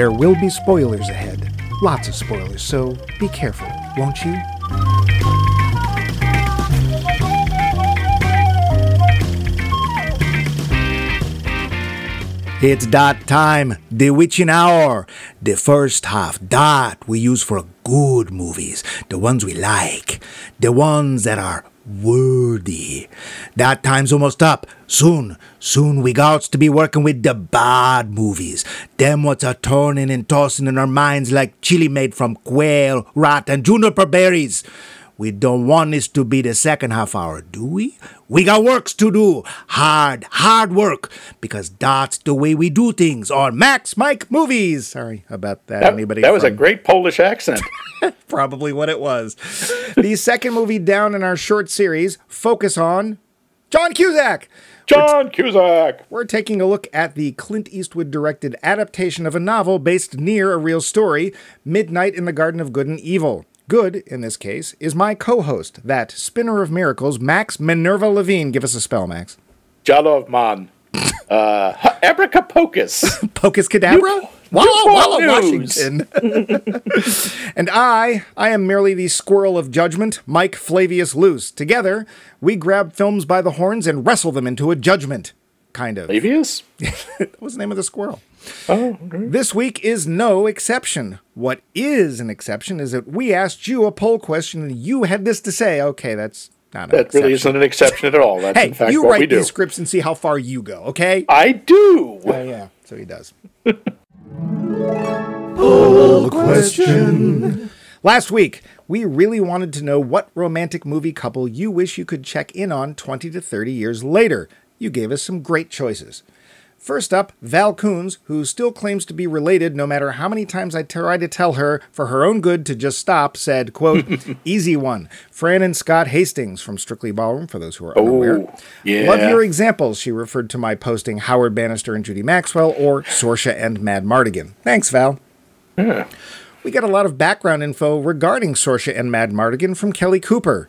There will be spoilers ahead. Lots of spoilers, so be careful, won't you? It's dot time, the witching hour. The first half, dot we use for good movies, the ones we like, the ones that are worthy. That time's almost up. Soon, soon we got to be working with the bad movies. Them what's a turning and tossing in our minds like chili made from quail, rat, and juniper berries. We don't want this to be the second half hour, do we? We got works to do. Hard, hard work. Because that's the way we do things on Max Mike Movies. Sorry about that. That, Anybody? that was a great Polish accent. probably what it was. the second movie down in our short series, focus on John Cusack. John Cusack. We're taking a look at the Clint Eastwood directed adaptation of a novel based near a real story, Midnight in the Garden of Good and Evil. Good, in this case, is my co host, that spinner of miracles, Max Minerva Levine. Give us a spell, Max. Jalovman. Uh, Abracapocus. Pocus Cadabra? Walla Walla. Washington. and I, I am merely the squirrel of judgment, Mike Flavius Luce. Together, we grab films by the horns and wrestle them into a judgment. Kind of. Flavius? What was the name of the squirrel? Oh, okay. This week is no exception. What is an exception is that we asked you a poll question and you had this to say. Okay, that's not an That exception. really isn't an exception at all. That's Hey, in fact you what we write do. these scripts and see how far you go, okay? I do. Oh, yeah. So he does. Poll question. Last week, we really wanted to know what romantic movie couple you wish you could check in on 20 to 30 years later. You gave us some great choices. First up, Val Coons, who still claims to be related no matter how many times I try to tell her for her own good to just stop, said, quote, easy one. Fran and Scott Hastings from Strictly Ballroom, for those who are unaware. Oh, yeah. Love your examples. She referred to my posting Howard Bannister and Judy Maxwell or Sorsha and Madmartigan. Thanks, Val. We got a lot of background info regarding Sorsha and Madmartigan from Kelly Cooper.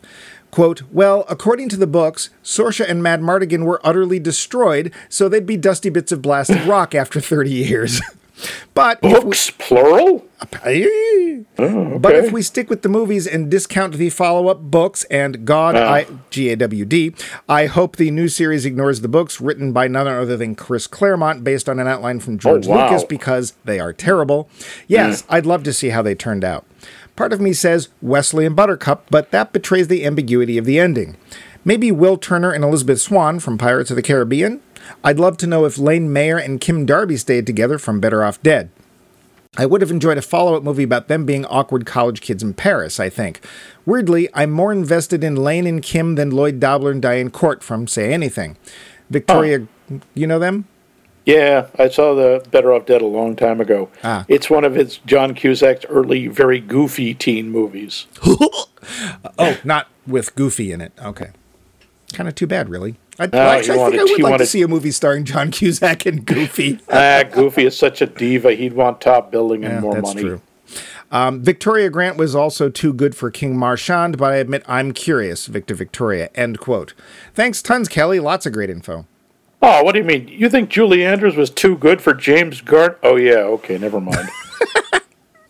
Quote, well, according to the books, Sorsha and Madmartigan were utterly destroyed, so they'd be dusty bits of blasted rock after 30 years. but if we, Books, plural? Oh, but if we stick with the movies and discount the follow-up books and God, ah. I G A W D, I hope the new series ignores the books written by none other than Chris Claremont, based on an outline from oh, George wow. Lucas, because they are terrible. Yes, mm. I'd love to see how they turned out. Part of me says Westley and Buttercup, but that betrays the ambiguity of the ending. Maybe Will Turner and Elizabeth Swann from Pirates of the Caribbean. I'd love to know if Lane Meyer and Kim Darby stayed together from Better Off Dead. I would have enjoyed a follow up movie about them being awkward college kids in Paris, I think. Weirdly, I'm more invested in Lane and Kim than Lloyd Dobler and Diane Court from Say Anything. Victoria, oh. you know them? Yeah, I saw the Better Off Dead a long time ago. Ah. It's one of his John Cusack's early, very goofy teen movies. Oh, not with Goofy in it. Okay. Kind of too bad, really. I, actually, I think wanted- I would like to see a movie starring John Cusack and Goofy. ah, Goofy is such a diva. He'd want top billing and Yeah, more that's money. true. Um, Victoria Grant was also too good for King Marchand, but I admit I'm curious, Victor Victoria. End quote. Thanks tons, Kelly. Lots of great info. Oh, what do you mean? You think Julie Andrews was too good for James Gart? Oh, yeah, okay, never mind.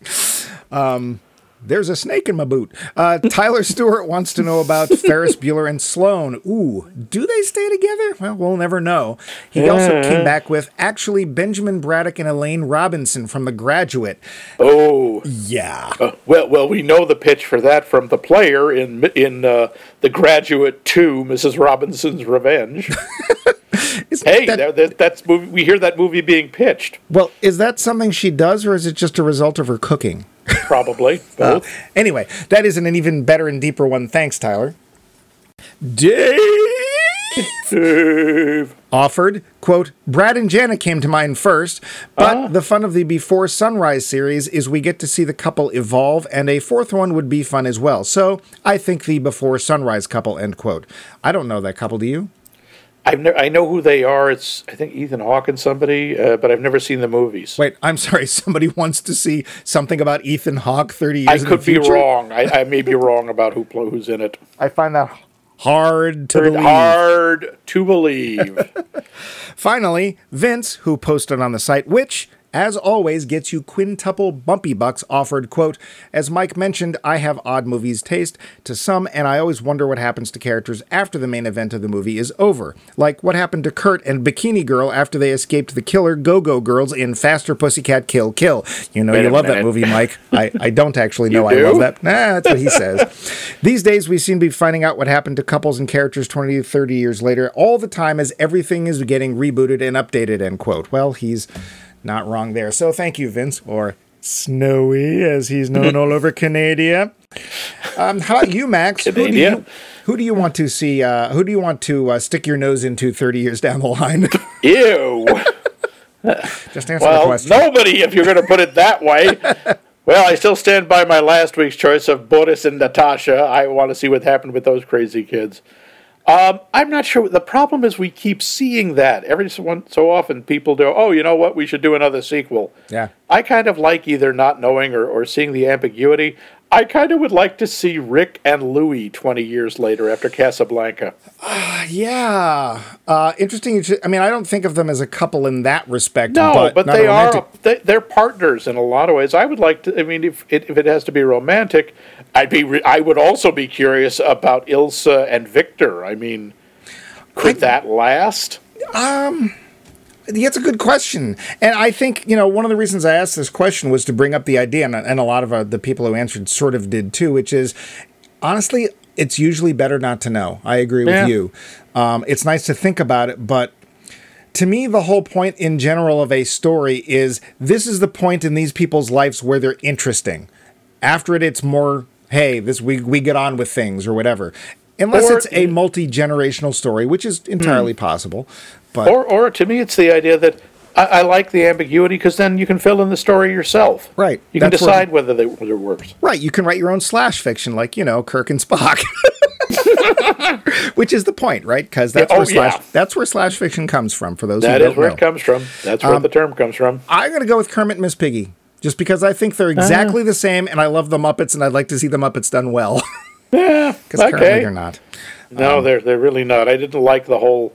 Um, There's a snake in my boot. Uh, Tyler Stewart wants to know about Ferris Bueller and Sloane. Ooh, do they stay together? Well, we'll never know. He also came back with actually Benjamin Braddock and Elaine Robinson from The Graduate. oh, Yeah. uh, well, well, we know the pitch for that from the player in in uh, The Graduate Two, Mrs. Robinson's Revenge. Hey, that, that, that's movie. We hear that movie being pitched. well, is that something she does, or is it just a result of her cooking? Probably both. Anyway, that isn't an even better and deeper one. Thanks, Tyler. Dave Dave. offered, quote, Brad and Janet came to mind first, but uh-huh. the fun of the Before Sunrise series is we get to see the couple evolve, and a fourth one would be fun as well. So I think the Before Sunrise couple, end quote. I don't know that couple, do you? I've ne- I know who they are. It's I think Ethan Hawke and somebody, uh, but I've never seen the movies. Wait, I'm sorry. Somebody wants to see something about Ethan Hawke 30 years I in the could be wrong. I, I may be wrong about who who's in it. I find that hard to believe. Hard to believe. Finally, Vince, who posted on the site, which as always, gets you quintuple bumpy bucks offered. Quote, as Mike mentioned, I have odd movies taste to some, and I always wonder what happens to characters after the main event of the movie is over. Like what happened to Kurt and Bikini Girl after they escaped the killer Go Go Girls in Faster Pussycat Kill Kill. You know, Wait you love that movie, Mike. I, I don't actually know I love that. Nah, that's what he says. These days, we seem to be finding out what happened to couples and characters 20 to 30 years later all the time as everything is getting rebooted and updated, end quote. Well, he's not wrong there. So thank you, Vince, or Snowy, as he's known all over Canada. Um, how about you, Max? Who do you, who do you want to see? Uh, who do you want to uh, stick your nose into 30 years down the line? Ew. Just answer the well, question. nobody, if you're going to put it that way. well, I still stand by my last week's choice of Boris and Natasha. I want to see what happened with those crazy kids. Um, I'm not sure. The problem is we keep seeing that every so, one, so often. People do. Oh, you know what? We should do another sequel. Yeah. I kind of like either not knowing or, or seeing the ambiguity. I kind of would like to see Rick and Louie 20 years later after Casablanca. Yeah. Uh, interesting. I mean, I don't think of them as a couple in that respect. No, but, but, they are they, they're partners in a lot of ways. I would like to. I mean, if it, if it has to be romantic, I'd be. Re, I would also be curious about Ilsa and Victor. I mean, could that last? Yeah, it's a good question. And I think, you know, one of the reasons I asked this question was to bring up the idea, and, and a lot of uh, the people who answered sort of did too, which is honestly, it's usually better not to know. I agree with Yeah. you. Um, it's nice to think about it, but to me, the whole point in general of a story is this is the point in these people's lives where they're interesting. After it, it's more, hey, this we we get on with things or whatever. Unless Or- it's a multi generational story, which is entirely possible. But Or, or to me, it's the idea that I, I like the ambiguity because then you can fill in the story yourself. Right. You can That's where- decide whether, they, whether it works. Right, you can write your own slash fiction, like you know Kirk and Spock, which is the point, right? Because that's Yeah, where oh, slash yeah. that's where slash fiction comes from. For those That who is don't where know, it comes from. That's Um, where the term comes from. I'm going to go with Kermit and Miss Piggy, just because I think they're exactly Uh-huh. the same, and I love the Muppets, and I'd like to see the Muppets done well. Yeah. Because currently Okay. they're not. No, they're they're really not. I didn't like the whole.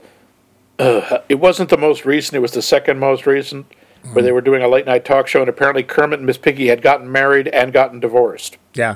Uh, it wasn't the most recent. It was the second most recent, where they were doing a late night talk show, and apparently Kermit and Miss Piggy had gotten married and gotten divorced. Yeah,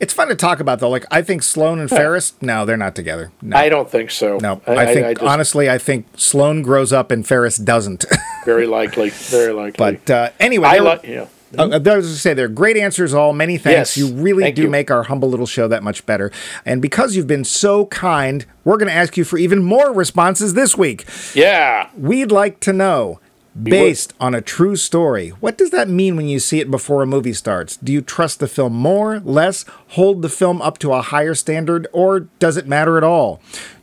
it's fun to talk about though. Like I think Sloane and Ferris, no, they're not together. No, I don't think so. no. I, think just- honestly, I think Sloane grows up and Ferris doesn't. very likely, very likely. but uh, anyway, I like, yeah. Uh, I to say they're great answers all. Many thanks. Yes, you really thank do you. make our humble little show that much better. And because you've been so kind, we're going to ask you for even more responses this week. Yeah. We'd like to know, based on a true story, what does that mean when you see it before a movie starts? Do you trust the film more, less, hold the film up to a higher standard, or does it matter at all?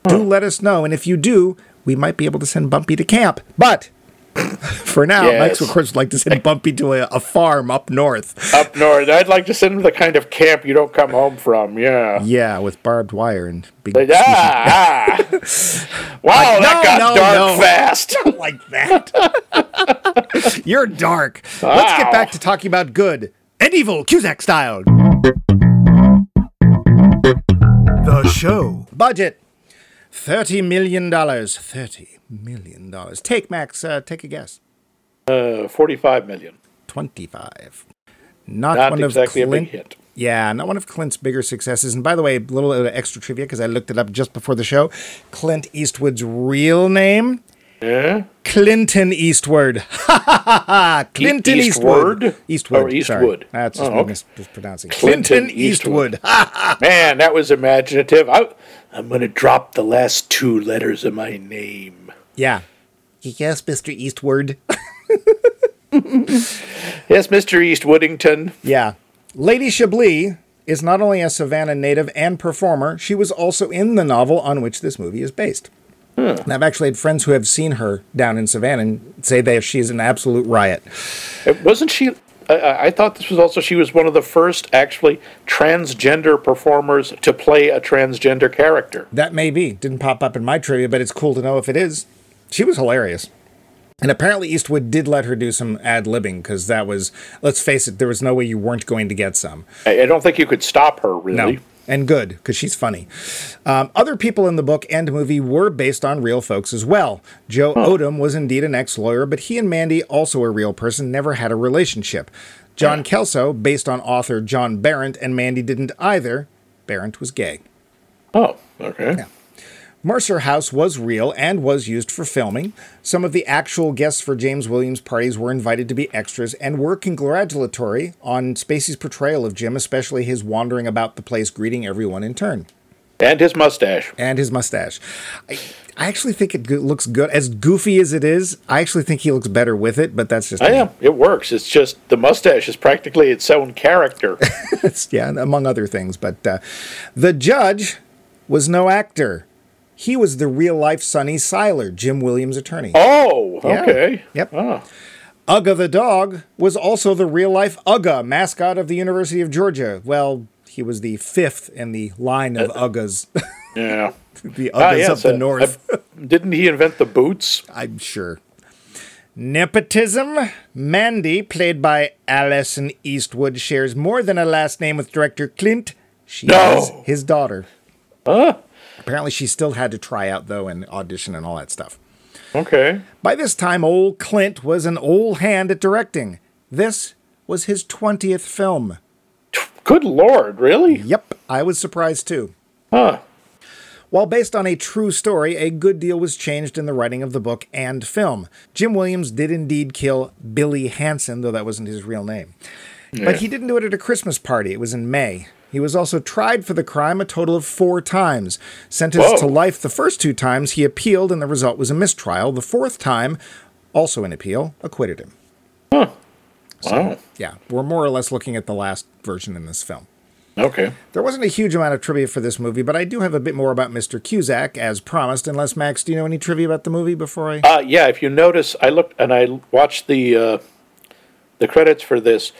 Do let us know. And if you do, we might be able to send Bumpy to camp. But for now, Yes. Mike's of course would like to send Bumpy to a, a farm up north. Up north, I'd like to send him the kind of camp you don't come home from. Yeah. Yeah, with barbed wire and big. But, ah, ah. Wow, that no, got no, dark no. fast. like that. You're dark. Let's get back to talking about good and evil, Cusack style. The show. Budget. Thirty million dollars. Thirty million dollars. Take Max. Uh, take a guess. Uh, Forty-five million. Twenty-five. Not, Not one exactly of a Clint. big hit. Yeah, not one of Clint's bigger successes. And by the way, a little bit of extra trivia because I looked it up just before the show. Clint Eastwood's real name Yeah. Clinton Eastward. Ha ha ha ha. Clinton Eastwood. Eastwood. Or sorry. Eastwood? That's just Oh, okay. mis- mispronouncing. Clinton Clinton Eastwood. Eastwood. Man, that was imaginative. I, I'm going to drop the last two letters of my name. yeah. Yes, Mr. Eastward. Yes, Mr. Eastwoodington. yeah. Lady Chablis is not only a Savannah native and performer, she was also in the novel on which this movie is based. And I've actually had friends who have seen her down in Savannah and say that she's an absolute riot. Uh, Wasn't she? I- I, I thought this was also, she was one of the first actually transgender performers to play a transgender character. That may be. Didn't pop up in my trivia, but it's cool to know if it is. She was hilarious. And apparently Eastwood did let her do some ad libbing because that was, let's face it, there was no way you weren't going to get some. I, I don't think you could stop her, really. No, and good because she's funny. Um, other people in the book and movie were based on real folks as well. Joe Odom was indeed an ex lawyer, but he and Mandy, also a real person, never had a relationship. John Kelso, based on author John Berendt, and Mandy didn't either. Berendt was gay. Oh, okay. Mercer House was real and was used for filming. Some of the actual guests for James Williams' parties were invited to be extras and were congratulatory on Spacey's portrayal of Jim, especially his wandering about the place greeting everyone in turn. And his mustache. And his mustache. I, I actually think it go- looks good. As goofy as it is, I actually think he looks better with it, but that's just. I me. am. It works. It's just the mustache is practically its own character. It's- yeah, among other things. But uh, the judge was no actor. He was the real life Sonny Seiler, Jim Williams' attorney. oh, Yeah. okay. Yep. Oh, Uga the dog was also the real life Uga, mascot of the University of Georgia. Well, he was the fifth in the line of Ugas, yeah. the Ugas Ah, yes, of the uh, North. I- didn't he invent the boots? I'm sure. Nepotism. Mandy, played by Alison Eastwood, shares more than a last name with director Clint. She No. is his daughter. Huh? Apparently, she still had to try out, though, and audition and all that stuff. Okay. By this time, old Clint was an old hand at directing. This was his 20th film. Good lord, really? Yep, I was surprised too. Huh. While based on a true story, a good deal was changed in the writing of the book and film. Jim Williams did indeed kill Billy Hanson, though that wasn't his real name. But he didn't do it at a Christmas party. It was in May. He was also tried for the crime a total of four times. Sentenced to life the first two times, he appealed, and the result was a mistrial. The fourth time, also an appeal, acquitted him. Wow. Yeah, we're more or less looking at the last version in this film. Okay. There wasn't a huge amount of trivia for this movie, but I do have a bit more about Mr. Cusack, as promised. Unless, Max, do you know any trivia about the movie before I. Uh, yeah, if you notice, I looked and I watched the uh, the credits for this.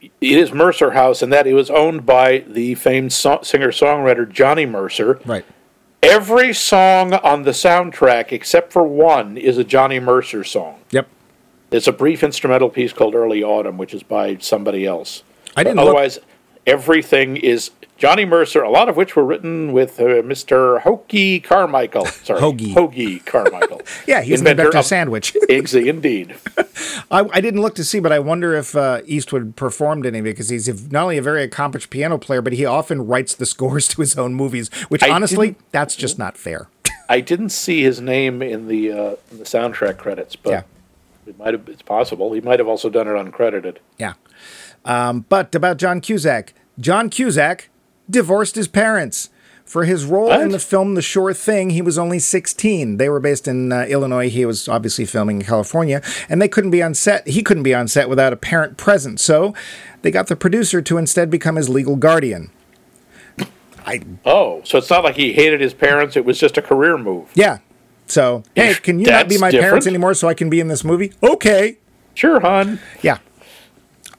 It is Mercer House, and that it was owned by the famed so- singer songwriter Johnny Mercer. right. Every song on the soundtrack, except for one, is a Johnny Mercer song. Yep. It's a brief instrumental piece called Early Autumn, which is by somebody else. I didn't But look- Otherwise, everything is Johnny Mercer, a lot of which were written with uh, Mr. Hoagy Carmichael. Sorry, Hoagie. Hoagy Carmichael. Yeah, he's Inventor inventor of- sandwich. Eggsy, indeed. I, I didn't look to see, but I wonder if uh, Eastwood performed any because he's not only a very accomplished piano player, but he often writes the scores to his own movies, which I honestly, that's just not fair. I didn't see his name in the uh, in the soundtrack credits, but Yeah. it might have. It's possible he might have also done it uncredited. Yeah. Um, but about John Cusack. John Cusack divorced his parents. For his role in the film The Sure Thing, he was only 16. They were based in uh, Illinois. He was obviously filming in California, and they couldn't be on set. He couldn't be on set without a parent present. So they got the producer to instead become his legal guardian. I Oh, so it's not like he hated his parents; it was just a career move. yeah. So hey, can you not be my parents anymore so I can be in this movie? Okay. Sure, hon. Yeah.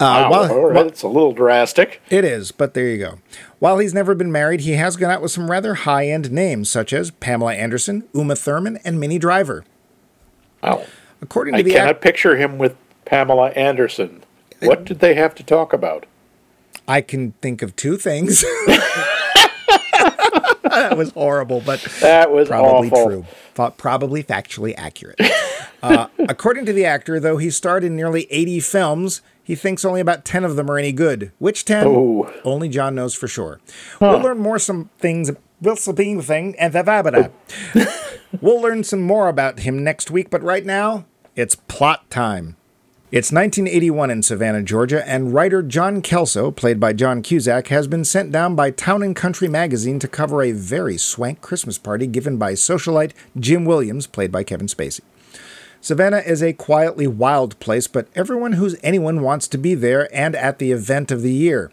Uh, Wow, while- all right, it's a little drastic. It is, but there you go. While he's never been married, he has gone out with some rather high end names, such as Pamela Anderson, Uma Thurman, and Minnie Driver. Wow. According to I the cannot act, picture him with Pamela Anderson. What did they have to talk about? I can think of two things. that was horrible, but That was probably awful. true. Probably factually accurate. Uh, according to the actor, though he starred in nearly 80 films, he thinks only about 10 of them are any good. Which 10? Oh. Only John knows for sure. We'll learn more some things. We'll some thing and the vabada. We'll learn some more about him next week, but right now, it's plot time. It's 1981 in Savannah, Georgia, and writer John Kelso, played by John Cusack, has been sent down by Town and Country magazine to cover a very swank Christmas party given by socialite Jim Williams, played by Kevin Spacey. Savannah is a quietly wild place, but everyone who's anyone wants to be there and at the event of the year.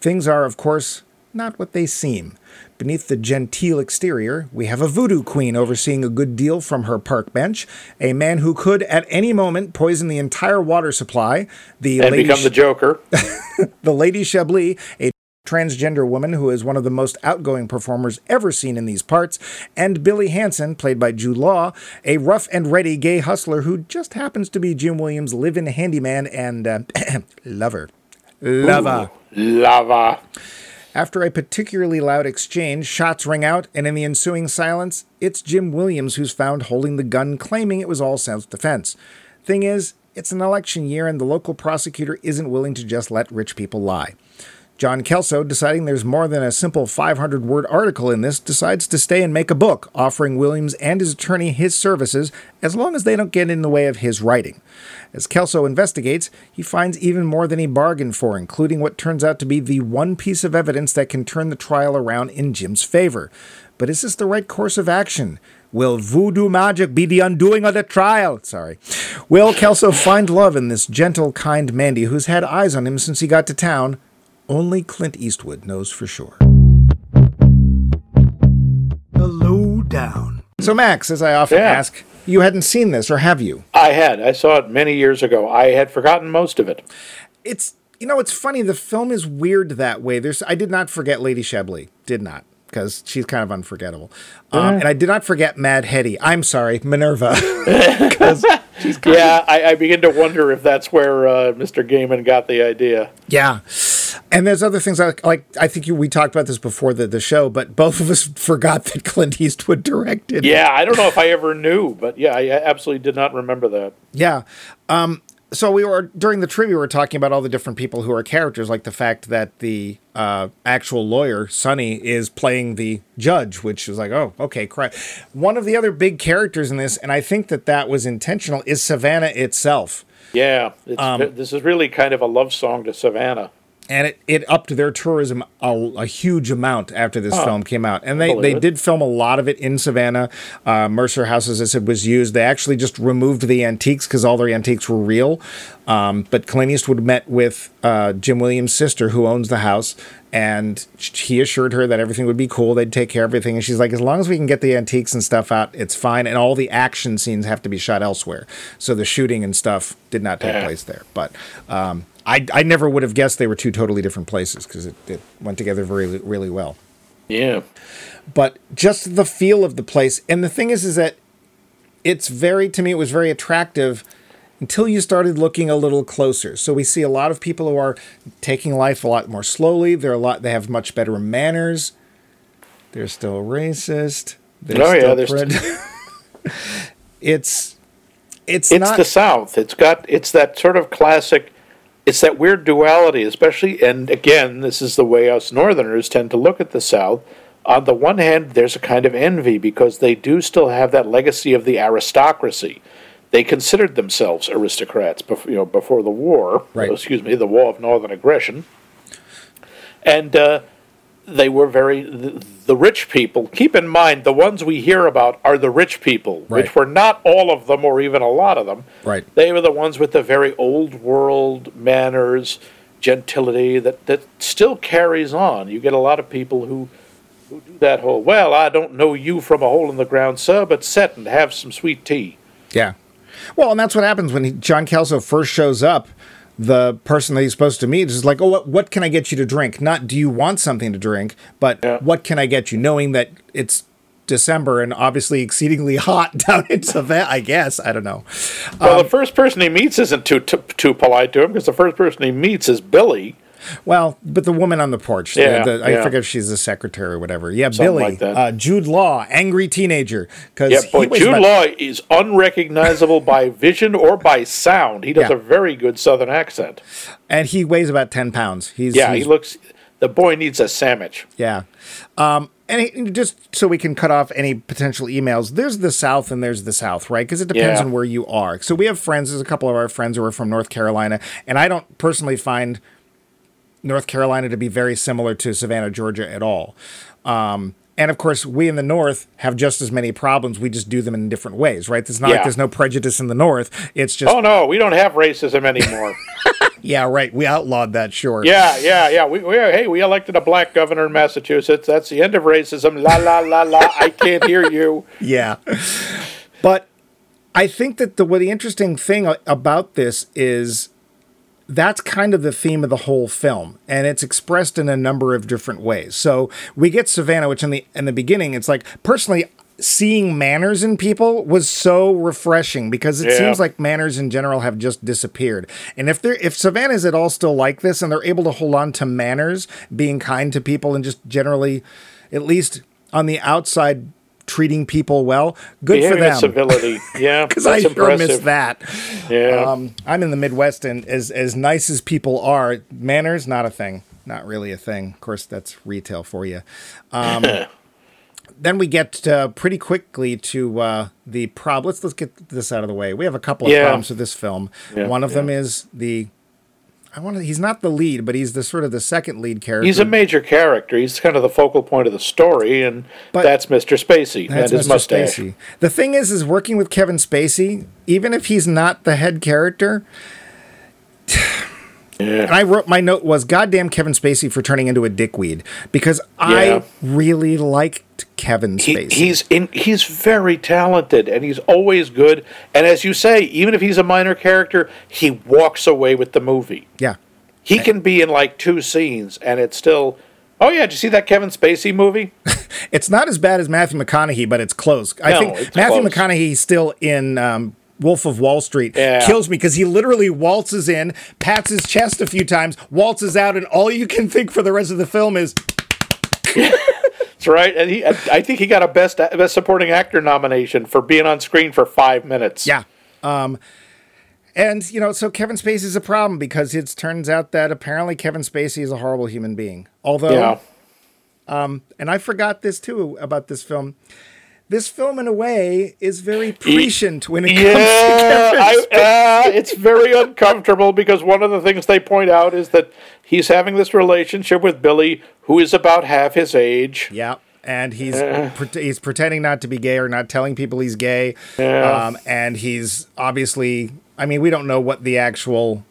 Things are, of course, not what they seem. Beneath the genteel exterior, we have a voodoo queen overseeing a good deal from her park bench, a man who could at any moment poison the entire water supply, the And lady, become the Joker. the lady Chablis, a transgender woman who is one of the most outgoing performers ever seen in these parts, and Billy Hanson, played by Jude Law, a rough and ready gay hustler who just happens to be Jim Williams' live-in handyman and uh, lover. Lover. Lava. After a particularly loud exchange, shots ring out, and in the ensuing silence, it's Jim Williams who's found holding the gun, claiming it was all self defense. Thing is, it's an election year, and the local prosecutor isn't willing to just let rich people lie. John Kelso, deciding there's more than a simple 500 word article in this, decides to stay and make a book, offering Williams and his attorney his services as long as they don't get in the way of his writing. As Kelso investigates, he finds even more than he bargained for, including what turns out to be the one piece of evidence that can turn the trial around in Jim's favor. But is this the right course of action? Will voodoo magic be the undoing of the trial? Sorry. Will Kelso find love in this gentle, kind Mandy who's had eyes on him since he got to town? Only Clint Eastwood knows for sure. The lowdown. So, Max, as I often Yeah. ask, you hadn't seen this, or have you? I had. I saw it many years ago. I had forgotten most of it. It's you know, it's funny. The film is weird that way. There's I did not forget Lady Chablis. Did not because she's kind of unforgettable. Um, and I did not forget Mad Hettie. I'm sorry, Minerva. she's kind Yeah, I, I begin to wonder if that's where uh, Mr. Gaiman got the idea. Yeah. And there's other things like, like I think you, we talked about this before the, the show, but both of us forgot that Clint Eastwood directed. Yeah, I don't know if I ever knew, but yeah, I absolutely did not remember that. Yeah. Um, so we were during the trivia, we were talking about all the different people who are characters, like the fact that the uh, actual lawyer Sonny is playing the judge, which is like, oh, okay, crap. One of the other big characters in this, and I think that that was intentional, is Savannah itself. Yeah, it's, Um, this is really kind of a love song to Savannah. And it, it upped their tourism a, a huge amount after this film came out. And they, they it. did film a lot of it in Savannah. Uh, Mercer House, as I said, was used. They actually just removed the antiques because all their antiques were real. Um, but Clint Eastwood met with uh, Jim Williams' sister, who owns the house, and he assured her that everything would be cool. They'd take care of everything. And she's like, as long as we can get the antiques and stuff out, it's fine. And all the action scenes have to be shot elsewhere. So the shooting and stuff did not take Yeah. place there. But um, I, I never would have guessed they were two totally different places because it, it went together very, really well. Yeah. But just the feel of the place. And the thing is, is that it's very, to me, it was very attractive until you started looking a little closer. So we see a lot of people who are taking life a lot more slowly. They're a lot, they have much better manners. They're still racist. They're Oh, yeah, still they're st- it's, it's, It's not, the South. It's got it's that sort of classic. It's that weird duality, especially. And again, this is the way us Northerners tend to look at the South. On the one hand, there's a kind of envy because they do still have that legacy of the aristocracy. They considered themselves aristocrats before, you know, before the war. Right. Excuse me, the War of Northern Aggression. And uh, they were very the, the rich people. Keep in mind, the ones we hear about are the rich people, Right. which were not all of them, or even a lot of them. Right. They were the ones with the very old world manners, gentility that that still carries on. You get a lot of people who who do that whole. Well, I don't know you from a hole in the ground, sir, but sit and have some sweet tea. Yeah. Well, and that's what happens when he, John Kelso first shows up. The person that he's supposed to meet is like, "Oh, what, what can I get you to drink? Not do you want something to drink, but Yeah. what can I get you?" Knowing that it's December and obviously exceedingly hot down in Savannah, I guess I don't know. Well, the um, first person he meets isn't too too, too polite to him because the first person he meets is Billy. Well, but the woman on the porch, Yeah, the- I yeah. forget if she's the secretary or whatever. Yeah, Something Billy, like that. Uh, Jude Law, angry teenager. Because Yeah, boy, Jude Law is unrecognizable by vision or by sound. He does Yeah. a very good Southern accent. and he weighs about ten pounds. He's Yeah, he's he looks. The boy needs a sandwich. Yeah. Um, and it, just so we can cut off any potential emails, there's the South and there's the South, right? Because it depends Yeah. on where you are. So we have friends, there's a couple of our friends who are from North Carolina, and I don't personally find North Carolina to be very similar to Savannah, Georgia at all. Um, and of course, we in the North have just as many problems. We just do them in different ways, right? It's not like there's no prejudice in the North. It's just, Oh no, we don't have racism anymore. yeah, right. We outlawed that, sure. yeah, yeah, yeah. We, we hey, we elected a black governor in Massachusetts. That's the end of racism. La la la la. I can't hear you. Yeah. But I think that the what the interesting thing about this is that's kind of the theme of the whole film and it's expressed in a number of different ways. So we get Savannah which in the in the beginning it's like personally seeing manners in people was so refreshing because it Yeah. seems like manners in general have just disappeared. And if they're if Savannah's at all still like this and they're able to hold on to manners, being kind to people and just generally at least on the outside treating people well, good for them. civility. Yeah, Because I sure miss that. Yeah. Um, I'm in the Midwest, and as as nice as people are, manners not a thing, not really a thing. Of course, that's retail for you. Um, then we get uh, pretty quickly to uh, the problem. Let's let's get this out of the way. We have a couple of Yeah. problems with this film. Yeah, One of them is the. I want to. He's not the lead, but he's the sort of the second lead character. He's a major character. He's kind of the focal point of the story, and But- that's Mr. Spacey That's and his Mr. mustache. Spacey. The thing is, is working with Kevin Spacey, even if he's not the head character. And Yeah. I wrote my note was goddamn Kevin Spacey for turning into a dickweed because I really liked Kevin He, Spacey. he's in, he's very talented and he's always good. And as you say, even if he's a minor character, he walks away with the movie. yeah, He can be in like two scenes and it's still. Oh yeah, did you see that Kevin Spacey movie? it's not as bad as Matthew McConaughey, but it's close. I No, think Matthew close. McConaughey still in um, Wolf of Wall Street Yeah. kills me because he literally waltzes in, pats his chest a few times, waltzes out, and all you can think for the rest of the film is right. And he, I think he got a best best supporting actor nomination for being on screen for five minutes. Yeah. Um, and you know, so Kevin Spacey is a problem because it turns out that apparently Kevin Spacey is a horrible human being. Although, Yeah. and I forgot this too about this film. This film, in a way, is very prescient when it comes to Yeah, Kevin I, uh, it's very uncomfortable because one of the things they point out is that he's having this relationship with Billy, who is about half his age. Yeah, and he's pre- he's pretending not to be gay or not telling people he's gay. Um, and he's obviously, I mean, we don't know what the actual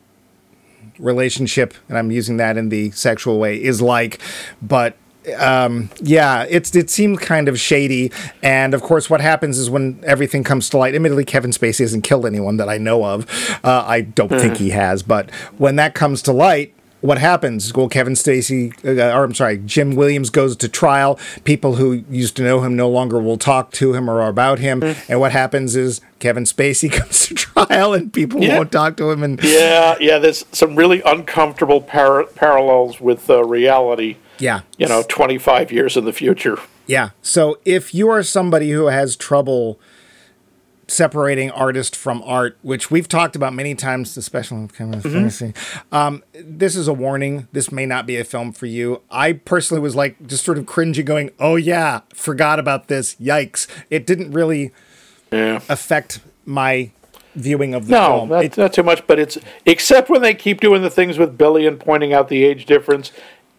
relationship, and I'm using that in the sexual way, is like, but. Um, yeah, it's it seemed kind of shady, and of course, what happens is when everything comes to light. Admittedly, Kevin Spacey hasn't killed anyone that I know of. Uh, I don't think he has, but when that comes to light, what happens? Well, Kevin Spacey, uh, or I'm sorry, Jim Williams goes to trial. People who used to know him no longer will talk to him or about him. And what happens is Kevin Spacey comes to trial, and people Yeah. won't talk to him. And Yeah, yeah. There's some really uncomfortable par- parallels with uh, reality. Yeah, You know, 25 years in the future. Yeah. So if you are somebody who has trouble separating artist from art, which we've talked about many times, especially with Kevin Spacey, um, this is a warning. This may not be a film for you. I personally was like just sort of cringing, going, "Oh yeah, forgot about this. Yikes!" It didn't really Yeah. affect my viewing of the No, film. not, It- not too much, but it's except when they keep doing the things with Billy and pointing out the age difference.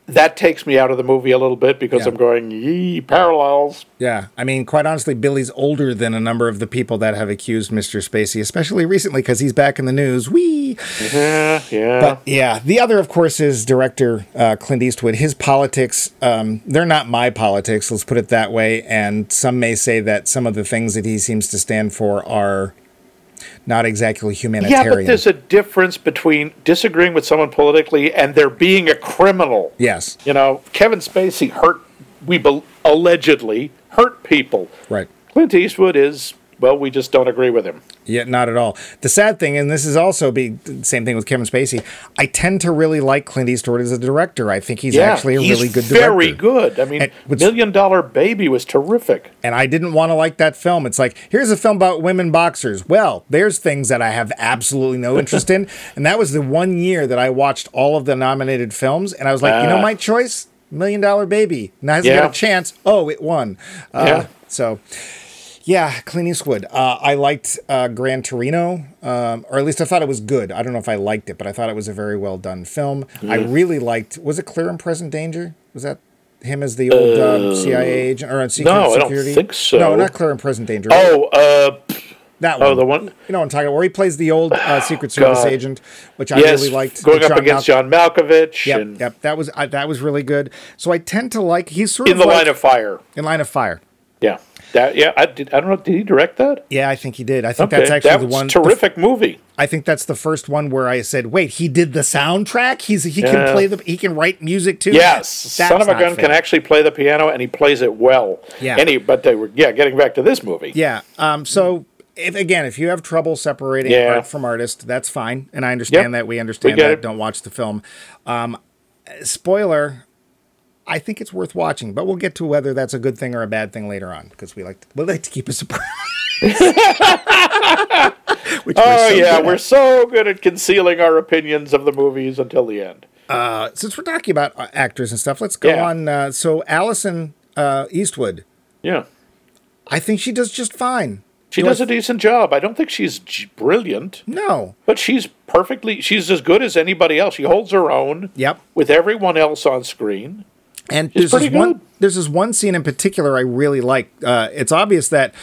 That takes me out of the movie a little bit because Yeah. I'm going, yee, parallels. Yeah, I mean, quite honestly, Billy's older than a number of the people that have accused Mr. Spacey, especially recently because he's back in the news. Wee. Yeah, yeah. But yeah, the other, of course, is director uh, Clint Eastwood. His politics, um, they're not my politics, let's put it that way. And some may say that some of the things that he seems to stand for are not exactly humanitarian. Yeah, but there's a difference between disagreeing with someone politically and there being a criminal. yes, You know, Kevin Spacey hurt, we bel allegedly hurt people. right. Clint Eastwood is, well, we just don't agree with him. Yeah, not at all. The sad thing, and this is also be the same thing with Kevin Spacey. I tend to really like Clint Eastwood as a director. I think he's Yeah, actually a he's really good director. very good. I mean, And Million Dollar Baby was terrific. and I didn't want to like that film. It's like, here's a film about women boxers. Well, there's things that I have absolutely no interest in. And that was the one year that I watched all of the nominated films. And I was like, you know, Ah. my choice? Million Dollar Baby. Now hasn't Yeah. got a chance. Oh, it won. Uh, Yeah. So, yeah, Clint Eastwood. Uh, I liked uh, Gran Torino, um, or at least I thought it was good. I don't know if I liked it, but I thought it was a very well done film. I really liked. Was it Clear and Present Danger? Was that him as the old uh, CIA agent or Secret no, I don't Security? think so. No, not Clear and Present Danger. Oh, uh, that one. oh, the one. You know what I'm talking about, where he plays the old uh, Secret Service God. agent, which I yes, really liked. going up against Malkovich. John Malkovich Yep, and yep. That was I, that was really good. So I tend to like. He's sort in of in the like, line of fire. in Line of Fire. Yeah. That, yeah, I, did, I don't know. Did he direct that? Yeah, I think he did. I think Okay, that's actually that the one. terrific movie. I think that's the first one where I said, "Wait, he did the soundtrack. He's he can play the he can write music too." Yes, That's Son of a Gun fair. can actually play the piano, and he plays it well. Yeah. Any, but they were yeah. Getting back to this movie. Yeah. Um. So. If, again, if you have trouble separating Yeah. art from artist, that's fine, and I understand Yep. that. We understand get that. it. Don't watch the film. Um, spoiler: I think it's worth watching, but we'll get to whether that's a good thing or a bad thing later on because we like to, we like to keep a surprise. Oh so yeah, we're so good at concealing our opinions of the movies until the end. Uh, since we're talking about uh, actors and stuff, let's go Yeah. on. Uh, so Alison uh, Eastwood, Yeah, I think she does just fine. she does a decent job. I don't think she's g- brilliant, No. but she's perfectly. She's as good as anybody else. She holds her own. Yep. With everyone else on screen. And She's there's this pretty one. There's this one scene in particular I really like. Uh, it's obvious that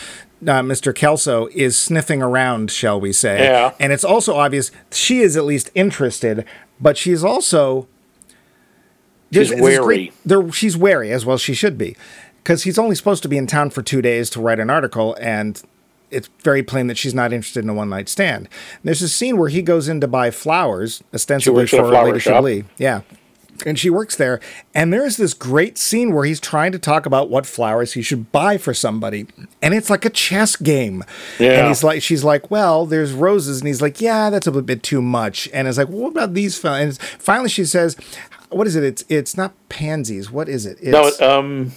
uh, Mr. Kelso is sniffing around, shall we say? Yeah. And it's also obvious she is at least interested, but she's also She's wary. great- there, she's wary as well. She should be, because he's only supposed to be in town for two days to write an article, and it's very plain that she's not interested in a one night stand. There's a scene where he goes in to buy flowers, ostensibly works at a for Lady. Chablis. Yeah. And she works there. And there's this great scene where he's trying to talk about what flowers he should buy for somebody. And it's like a chess game. Yeah. And he's like, she's like, well, there's roses. And he's like, yeah, that's a bit too much. And it's like, well, what about these? fel-" And finally she says, what is it? It's it's not pansies. What is it? It's, No, it, um,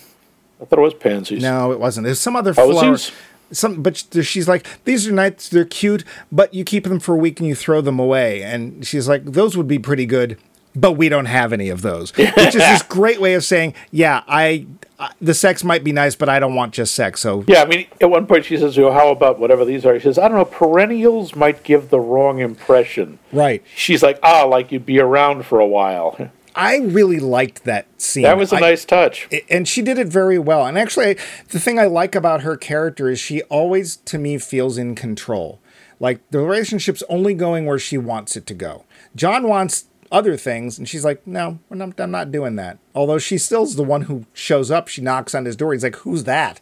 I thought it was pansies. no, it wasn't. There's some other flower. Posies? Some, but she's like, these are nice, they're cute, but you keep them for a week and you throw them away. And she's like, those would be pretty good, but we don't have any of those. Which is this great way of saying, yeah, I, I, the sex might be nice, but I don't want just sex. So Yeah, I mean, at one point she says, "Well, how about whatever these are?" She says, "I don't know. Perennials might give the wrong impression." right, She's like, "Ah, like you'd be around for a while." I really liked that scene. That was a I- nice touch. and she did it very well. And actually, the thing I like about her character is she always, to me, feels in control. Like the relationship's only going where she wants it to go. John wants other things, and she's like, "No, we're not, I'm not doing that." Although she still's the one who shows up. She knocks on his door. He's like, "Who's that?"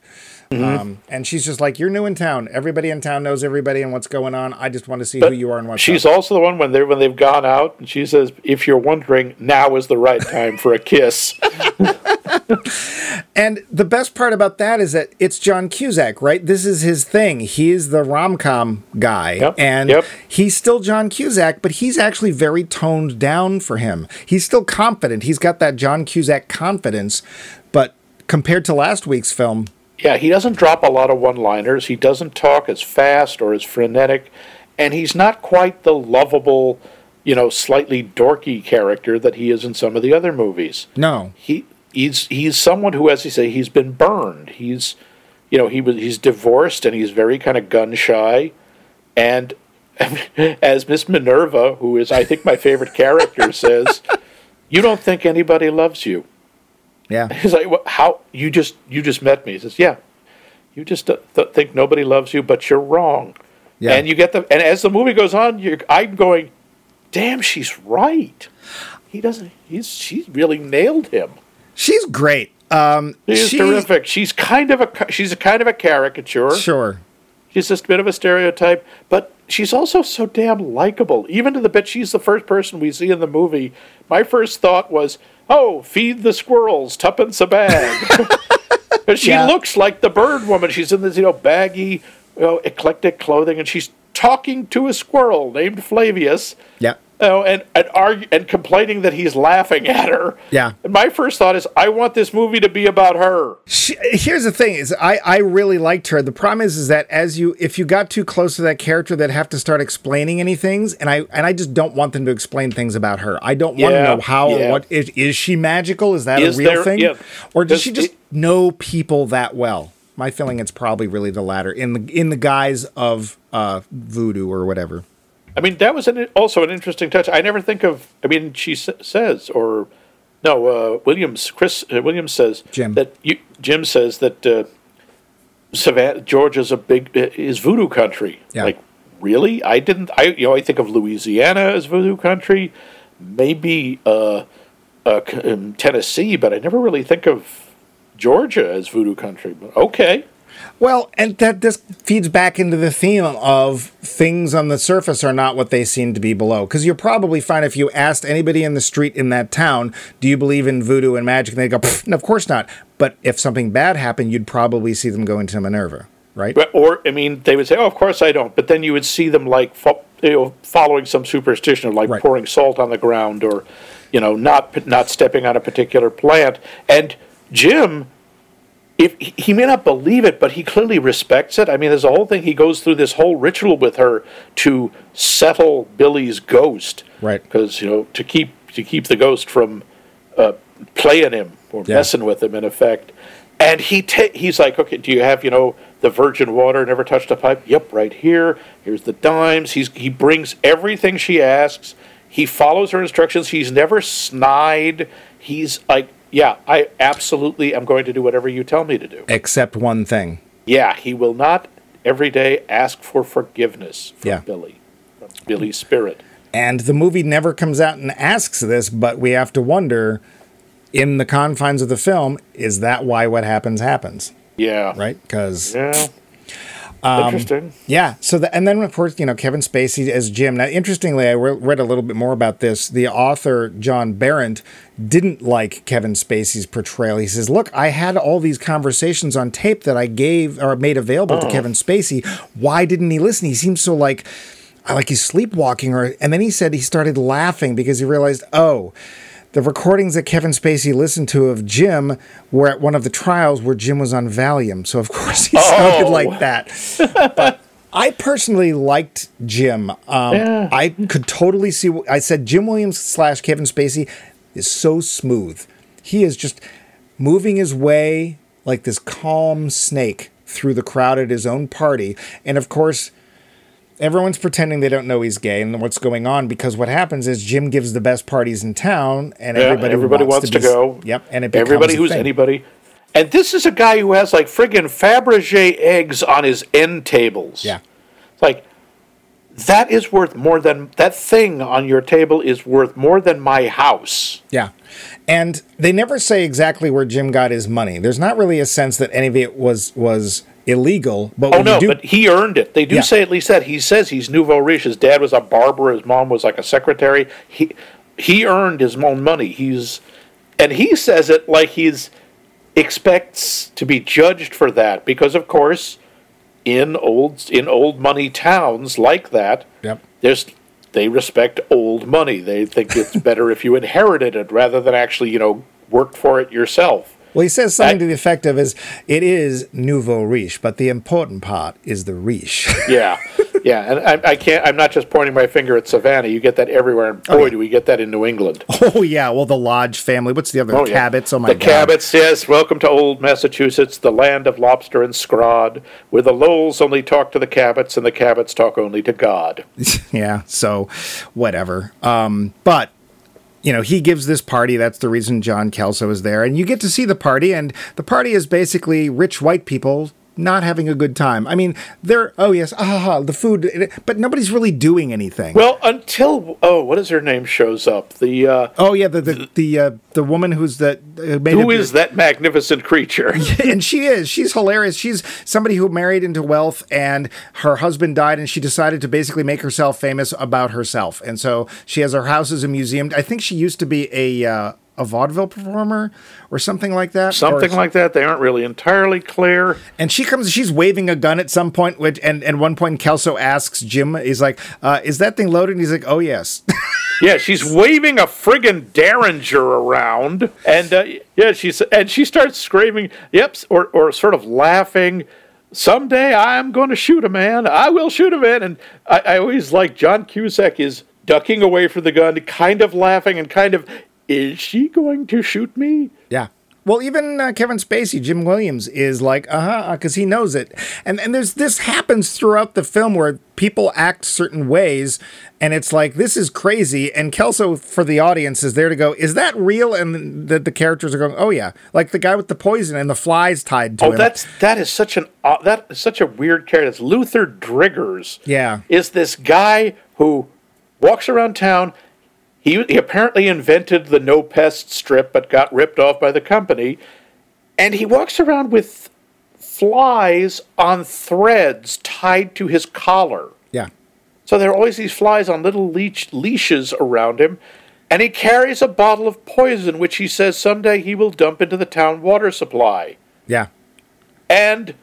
Mm-hmm. Um, and she's just like, "You're new in town. Everybody in town knows everybody and what's going on. I just want to see who you are and what's She's up." also the one when they when they've gone out, and she says, "If you're wondering, now is the right time for a kiss." And the best part about that is that it's John Cusack, right? This is his thing. He is the rom com guy. Yep, And yep. he's still John Cusack, but he's actually very toned down for him. He's still confident. He's got that John Cusack confidence. But compared to last week's film, yeah, he doesn't drop a lot of one-liners. He doesn't talk as fast or as frenetic, and he's not quite the lovable, you know, slightly dorky character that he is in some of the other movies. no. he he's he's someone who, as you say, he's been burned. He's you know he was he's divorced and he's very kind of gun shy, and as Miss Minerva, who is I think my favorite character, says, "You don't think anybody loves you." Yeah. He's like, "What- "How you just you just met me?" He says, "Yeah, you just th- think nobody loves you, but you're wrong." Yeah. And you get the and as the movie goes on, you're I'm going, "Damn, she's right." He doesn't. He's she really nailed him. She's great. Um, She's she- terrific. She's kind of a she's a kind of a caricature. Sure. She's just a bit of a stereotype, but she's also so damn likable. Even to the bit she's the first person we see in the movie. My first thought was, "Oh, feed the squirrels, tuppence a bag." But she Yeah. looks like the bird woman. She's in this, you know, baggy, you know, eclectic clothing, and she's talking to a squirrel named Flavius. Yeah. Oh, and and argue, and complaining that he's laughing at her. Yeah. And my first thought is, I want this movie to be about her. She, here's the thing: is I, I really liked her. The problem is, is that as you if you got too close to that character, that have to start explaining any things, and I and I just don't want them to explain things about her. I don't want to know how or yeah. what is, is she magical? Is that Is a real there- thing, yeah. or does Does she just it- know people that well? My feeling it's probably really the latter in the in the guise of uh, voodoo or whatever. I mean, that was an, also an interesting touch. I never think of. I mean, she s- says, or no, uh, Williams, Chris uh, Williams says Jim. that you, Jim says that uh, Savannah, Georgia's a big uh, is voodoo country. Yeah. Like, really? I didn't. I you know I think of Louisiana as voodoo country, maybe uh, uh, um, Tennessee, but I never really think of Georgia as voodoo country. But okay. Well, and that this feeds back into the theme of things on the surface are not what they seem to be below. Because you'll probably find if you asked anybody in the street in that town, do you believe in voodoo and magic? And they go, of course not. But if something bad happened, you'd probably see them go into Minerva, right? Or, I mean, they would say, oh, of course I don't. But then you would see them like, fo- you know, following some superstition, of like Right. pouring salt on the ground or, you know, not, not stepping on a particular plant. And Jim, if he may not believe it, but he clearly respects it. I mean, there's a whole thing. He goes through this whole ritual with her to settle Billy's ghost, Right. Because you know to keep to keep the ghost from uh, playing him or Yeah. messing with him, in effect. And he ta- he's like, okay, do you have you know the virgin water? Never touched a pipe. Yep, right here. Here's the dimes. He's he brings everything she asks. He follows her instructions. He's never snide. He's like, yeah, I absolutely am going to do whatever you tell me to do. Except one thing. Yeah, he will not every day ask for forgiveness from Yeah. Billy, from Billy's spirit. And the movie never comes out and asks this, but we have to wonder in the confines of the film, is that why what happens happens? Yeah. Right? Because Yeah. Um, Interesting. Yeah. So, the, and then of course, you know, Kevin Spacey as Jim. Now, interestingly, I re- read a little bit more about this. The author John Berendt didn't like Kevin Spacey's portrayal. He says, "Look, I had all these conversations on tape that I gave or made available to Kevin Spacey. Why didn't he listen? He seems so like." Like he's sleepwalking, or and then he said he started laughing because he realized, oh, the recordings that Kevin Spacey listened to of Jim were at one of the trials where Jim was on Valium. So of course he sounded Oh. like that. But I personally liked Jim. Um, Yeah. I could totally see. I said Jim Williams slash Kevin Spacey is so smooth. He is just moving his way like this calm snake through the crowd at his own party, and of course. Everyone's pretending they don't know he's gay and what's going on because what happens is Jim gives the best parties in town and Yeah, everybody, everybody wants, wants to, to be- go. Yep, and it becomes Everybody who's thing. anybody. And this is a guy who has like friggin' Fabergé eggs on his end tables. Yeah. It's like that is worth more than that thing on your table is worth more than my house. Yeah. And they never say exactly where Jim got his money. There's not really a sense that any of it was was illegal, but Oh no, do, but he earned it. They do Yeah. say at least that. He says he's nouveau riche. His dad was a barber. His mom was like a secretary. He he earned his own money. He's and he says it like he's expects to be judged for that because of course in old in old money towns like that Yep. there's they respect old money. They think it's better if you inherited it rather than actually, you know, worked for it yourself. Well, he says something I- to the effect of is it is nouveau riche, but the important part is the riche. Yeah, yeah, and I, I can't. I'm not just pointing my finger at Savannah. You get that everywhere, and boy, yeah. do we get that in New England. oh yeah, well the Lodge family. What's the other Oh, yeah. Cabots? Oh my god. the god. Cabots, yes. Welcome to old Massachusetts, the land of lobster and scrod, where the Lowells only talk to the Cabots and the Cabots talk only to God. yeah, so whatever. Um, but you know, he gives this party. That's the reason John Kelso is there, and you get to see the party. And the party is basically rich white people not having a good time. I mean, they're oh yes, ah, ha, ha, the food, but nobody's really doing anything. Well, until oh, what is her name shows up? The uh, oh yeah, the the the, uh, the woman who's the uh, made who is that magnificent creature? and she is. She's hilarious. She's somebody who married into wealth, and her husband died, and she decided to basically make herself famous about herself. And so she has her house as a museum. I think she used to be a uh, a vaudeville performer or something like that. Something Or- like that. They aren't really entirely clear. And she comes. She's waving a gun at some point. Which and at one point Kelso asks Jim. He's like, uh, "Is that thing loaded?" And he's like, "Oh yes." Yeah, she's waving a friggin' derringer around, and uh, yeah, she's and she starts screaming, "Yep," or or sort of laughing. Someday I'm going to shoot a man. I will shoot a man, and I, I always like John Cusack is ducking away from the gun, kind of laughing and kind of, is she going to shoot me? Yeah. Well, even uh, Kevin Spacey, Jim Williams, is like, uh huh, because he knows it. And and there's this happens throughout the film where people act certain ways, and it's like this is crazy. And Kelso for the audience is there to go, is that real? And the, the characters are going, oh yeah, like the guy with the poison and the flies tied to it. Oh, him. that's that is such an uh, that is such a weird character. It's Luther Driggers. Yeah. is this guy who walks around town. He, he apparently invented the no pest strip, but got ripped off by the company. and he walks around with flies on threads tied to his collar. Yeah. So there are always these flies on little leech leashes around him, and he carries a bottle of poison, which he says someday he will dump into the town water supply. Yeah. And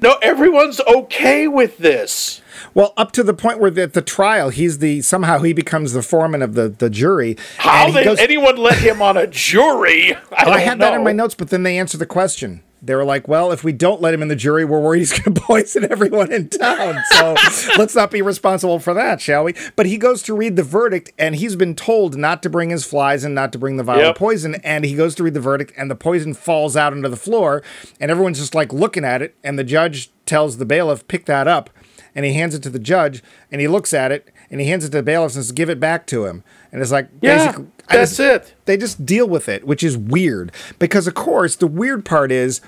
no, everyone's okay with this. Well, up to the point where at the trial, he's the somehow he becomes the foreman of the, the jury. How did goes- anyone let him on a jury? I, Oh, I had that in my notes, but then they answer the question. They were like, "Well, if we don't let him in the jury, we're worried he's going to poison everyone in town. So let's not be responsible for that, shall we?" But he goes to read the verdict, and he's been told not to bring his flies and not to bring the vial of poison. And he goes to read the verdict, and the poison falls out onto the floor, and everyone's just like looking at it. And the judge tells the bailiff, "Pick that up," and he hands it to the judge, and he looks at it, and he hands it to the bailiff and says, "Give it back to him." And it's like, Yeah, basically, that's just- it. they just deal with it, which is weird. Because of course, the weird part is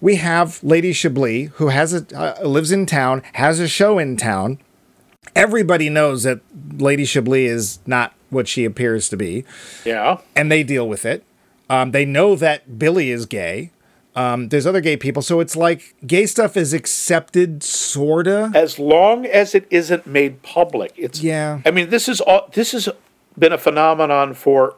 we have Lady Chablis who has a uh, lives in town, has a show in town. Everybody knows that Lady Chablis is not what she appears to be, Yeah. and they deal with it. Um, they know that Billy is gay. Um, there's other gay people, so it's like gay stuff is accepted, sorta. As long as it isn't made public, it's Yeah. I mean, this is all. This has been a phenomenon for,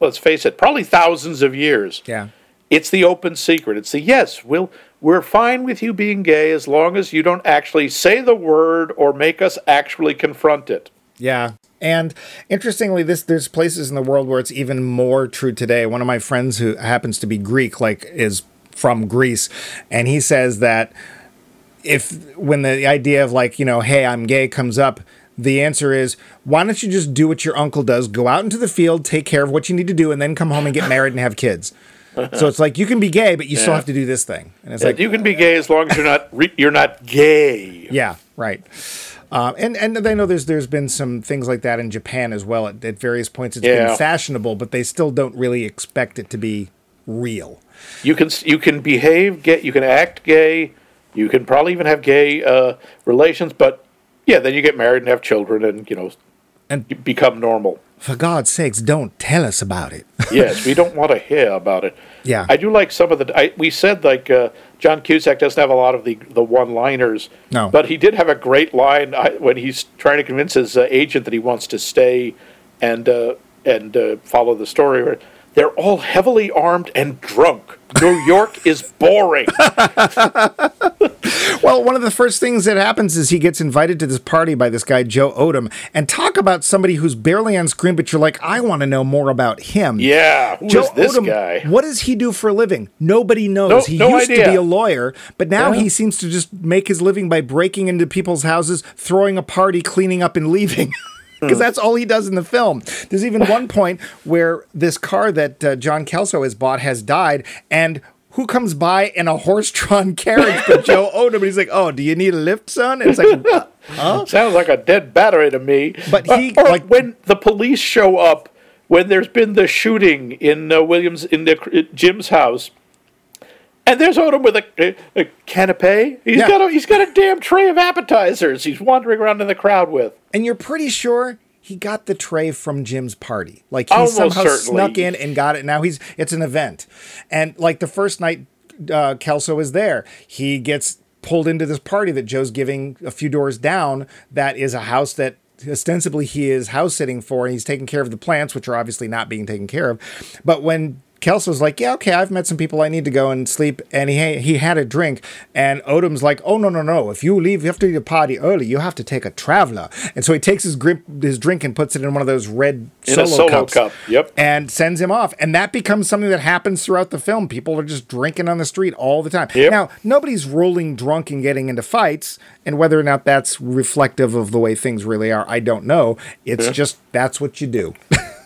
let's face it, probably thousands of years. Yeah. It's the open secret. It's the yes, we'll we're fine with you being gay as long as you don't actually say the word or make us actually confront it. Yeah. And interestingly, this there's places in the world where it's even more true today. One of my friends who happens to be Greek, like is from Greece, and he says that if when the idea of like, you know, hey, I'm gay comes up, the answer is why don't you just do what your uncle does? Go out into the field, take care of what you need to do, and then come home and get married and have kids. So it's like you can be gay, but you still have to do this thing. And it's Like, like you can be gay as long as you're not re- you're not gay. Yeah, right. Um, and and I know there's there's been some things like that in Japan as well. At, at various points, it's Yeah. been fashionable, but they still don't really expect it to be real. You can you can behave gay, you can act gay, you can probably even have gay uh, relations, but yeah, then you get married and have children, and you know, And- you become normal. For God's sakes, don't tell us about it. yes, we don't want to hear about it. Yeah. I do like some of the. I, we said like uh, John Cusack doesn't have a lot of the the one liners. No. but he did have a great line I, when he's trying to convince his uh, agent that he wants to stay and uh, and uh, follow the story. They're all heavily armed and drunk. New York is boring. well, one of the first things that happens is he gets invited to this party by this guy Joe Odom, and talk about somebody who's barely on screen, but you're like, I want to know more about him. Yeah, who is Joe this Odom, guy? what does he do for a living? Nobody knows. No- he no used to be a lawyer, but now Yeah. he seems to just make his living by breaking into people's houses, throwing a party, cleaning up, and leaving. Because Hmm. that's all he does in the film. There's even one point where this car that uh, John Kelso has bought has died, and who comes by in a horse-drawn carriage but Joe Odom? And he's like, "Oh, do you need a lift, son?" And it's like, huh? Sounds like a dead battery to me. But he, or like- when the police show up when there's been the shooting in uh, Williams in the uh, Jim's house, and there's Odom with a, a, a canapé. He's Yeah. got a he's got a damn tray of appetizers. He's wandering around in the crowd with. And you're pretty sure he got the tray from Jim's party. Like he Almost somehow certainly. snuck in and got it. Now he's it's an event, and like the first night, uh, Kelso is there. He gets pulled into this party that Joe's giving a few doors down. That is a house that ostensibly he is house sitting for, and he's taking care of the plants, which are obviously not being taken care of. But when Kelso's like, yeah, okay, I've met some people. I need to go and sleep. And he he had a drink, and Odom's like, oh no no no! If you leave you have to leave the party early, you have to take a traveler. And so he takes his grip, his drink and puts it in one of those red In solo, a solo cups, cup, yep. and sends him off. And that becomes something that happens throughout the film. People are just drinking on the street all the time. Yep. Now nobody's rolling drunk and getting into fights, and whether or not that's reflective of the way things really are, I don't know. It's just that's what you do.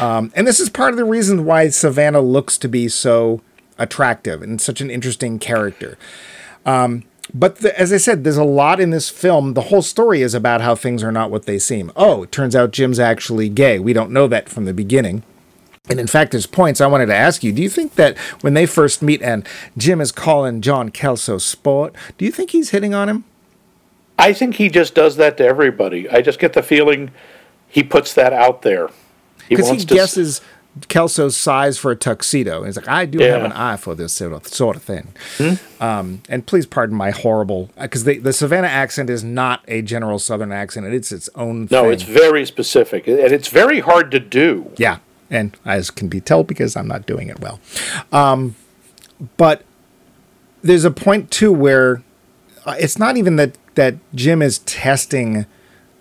Um, and this is part of the reason why Savannah looks to be so attractive and such an interesting character. Um, but the, as I said, there's a lot in this film. The whole story is about how things are not what they seem. Oh, it turns out Jim's actually gay. We don't know that from the beginning. And in fact, there's points I wanted to ask you. Do you think that when they first meet and Jim is calling John Kelso sport, do you think he's hitting on him? I think he just does that to everybody. I just get the feeling he puts that out there. Because he to s- guesses Kelso's size for a tuxedo. And he's like, I do have an eye for this sort of, sort of thing. Um, and please pardon my horrible, because the, the Savannah accent is not a general Southern accent. It's its own No, thing. it's very specific, and it's very hard to do. Yeah, and as can be told because I'm not doing it well. Um, but there's a point too where uh, it's not even that that Jim is testing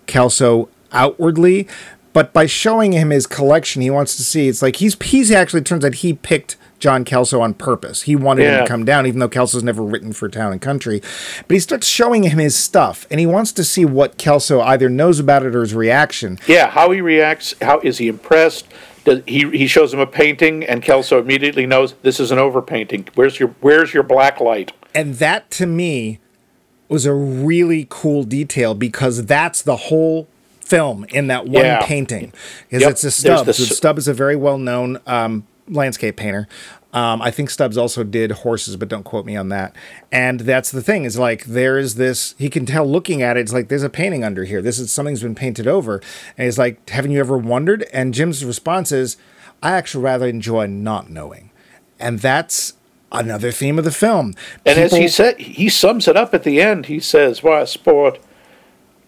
Kelso outwardly, but by showing him his collection, he wants to see. It's like he's he's actually turns out he picked John Kelso on purpose. He wanted him to come down, even though Kelso's never written for Town and Country. But he starts showing him his stuff, and he wants to see what Kelso either knows about it or his reaction. Yeah, how he reacts, how is he impressed? Does, he he shows him a painting, and Kelso immediately knows this is an overpainting. Where's your Where's your black light? And that to me was a really cool detail because that's the whole film in that one Yeah. painting. Because Yep. it's a Stubbs. the So Stubbs is a very well known um, landscape painter. Um, I think Stubbs also did horses, but don't quote me on that. And that's the thing is like there is this. He can tell looking at it. It's like there's a painting under here. This is something's been painted over. And he's like, haven't you ever wondered? And Jim's response is, I actually rather enjoy not knowing. And that's another theme of the film. And as he People- said, he sums it up at the end. He says, "Why, sport,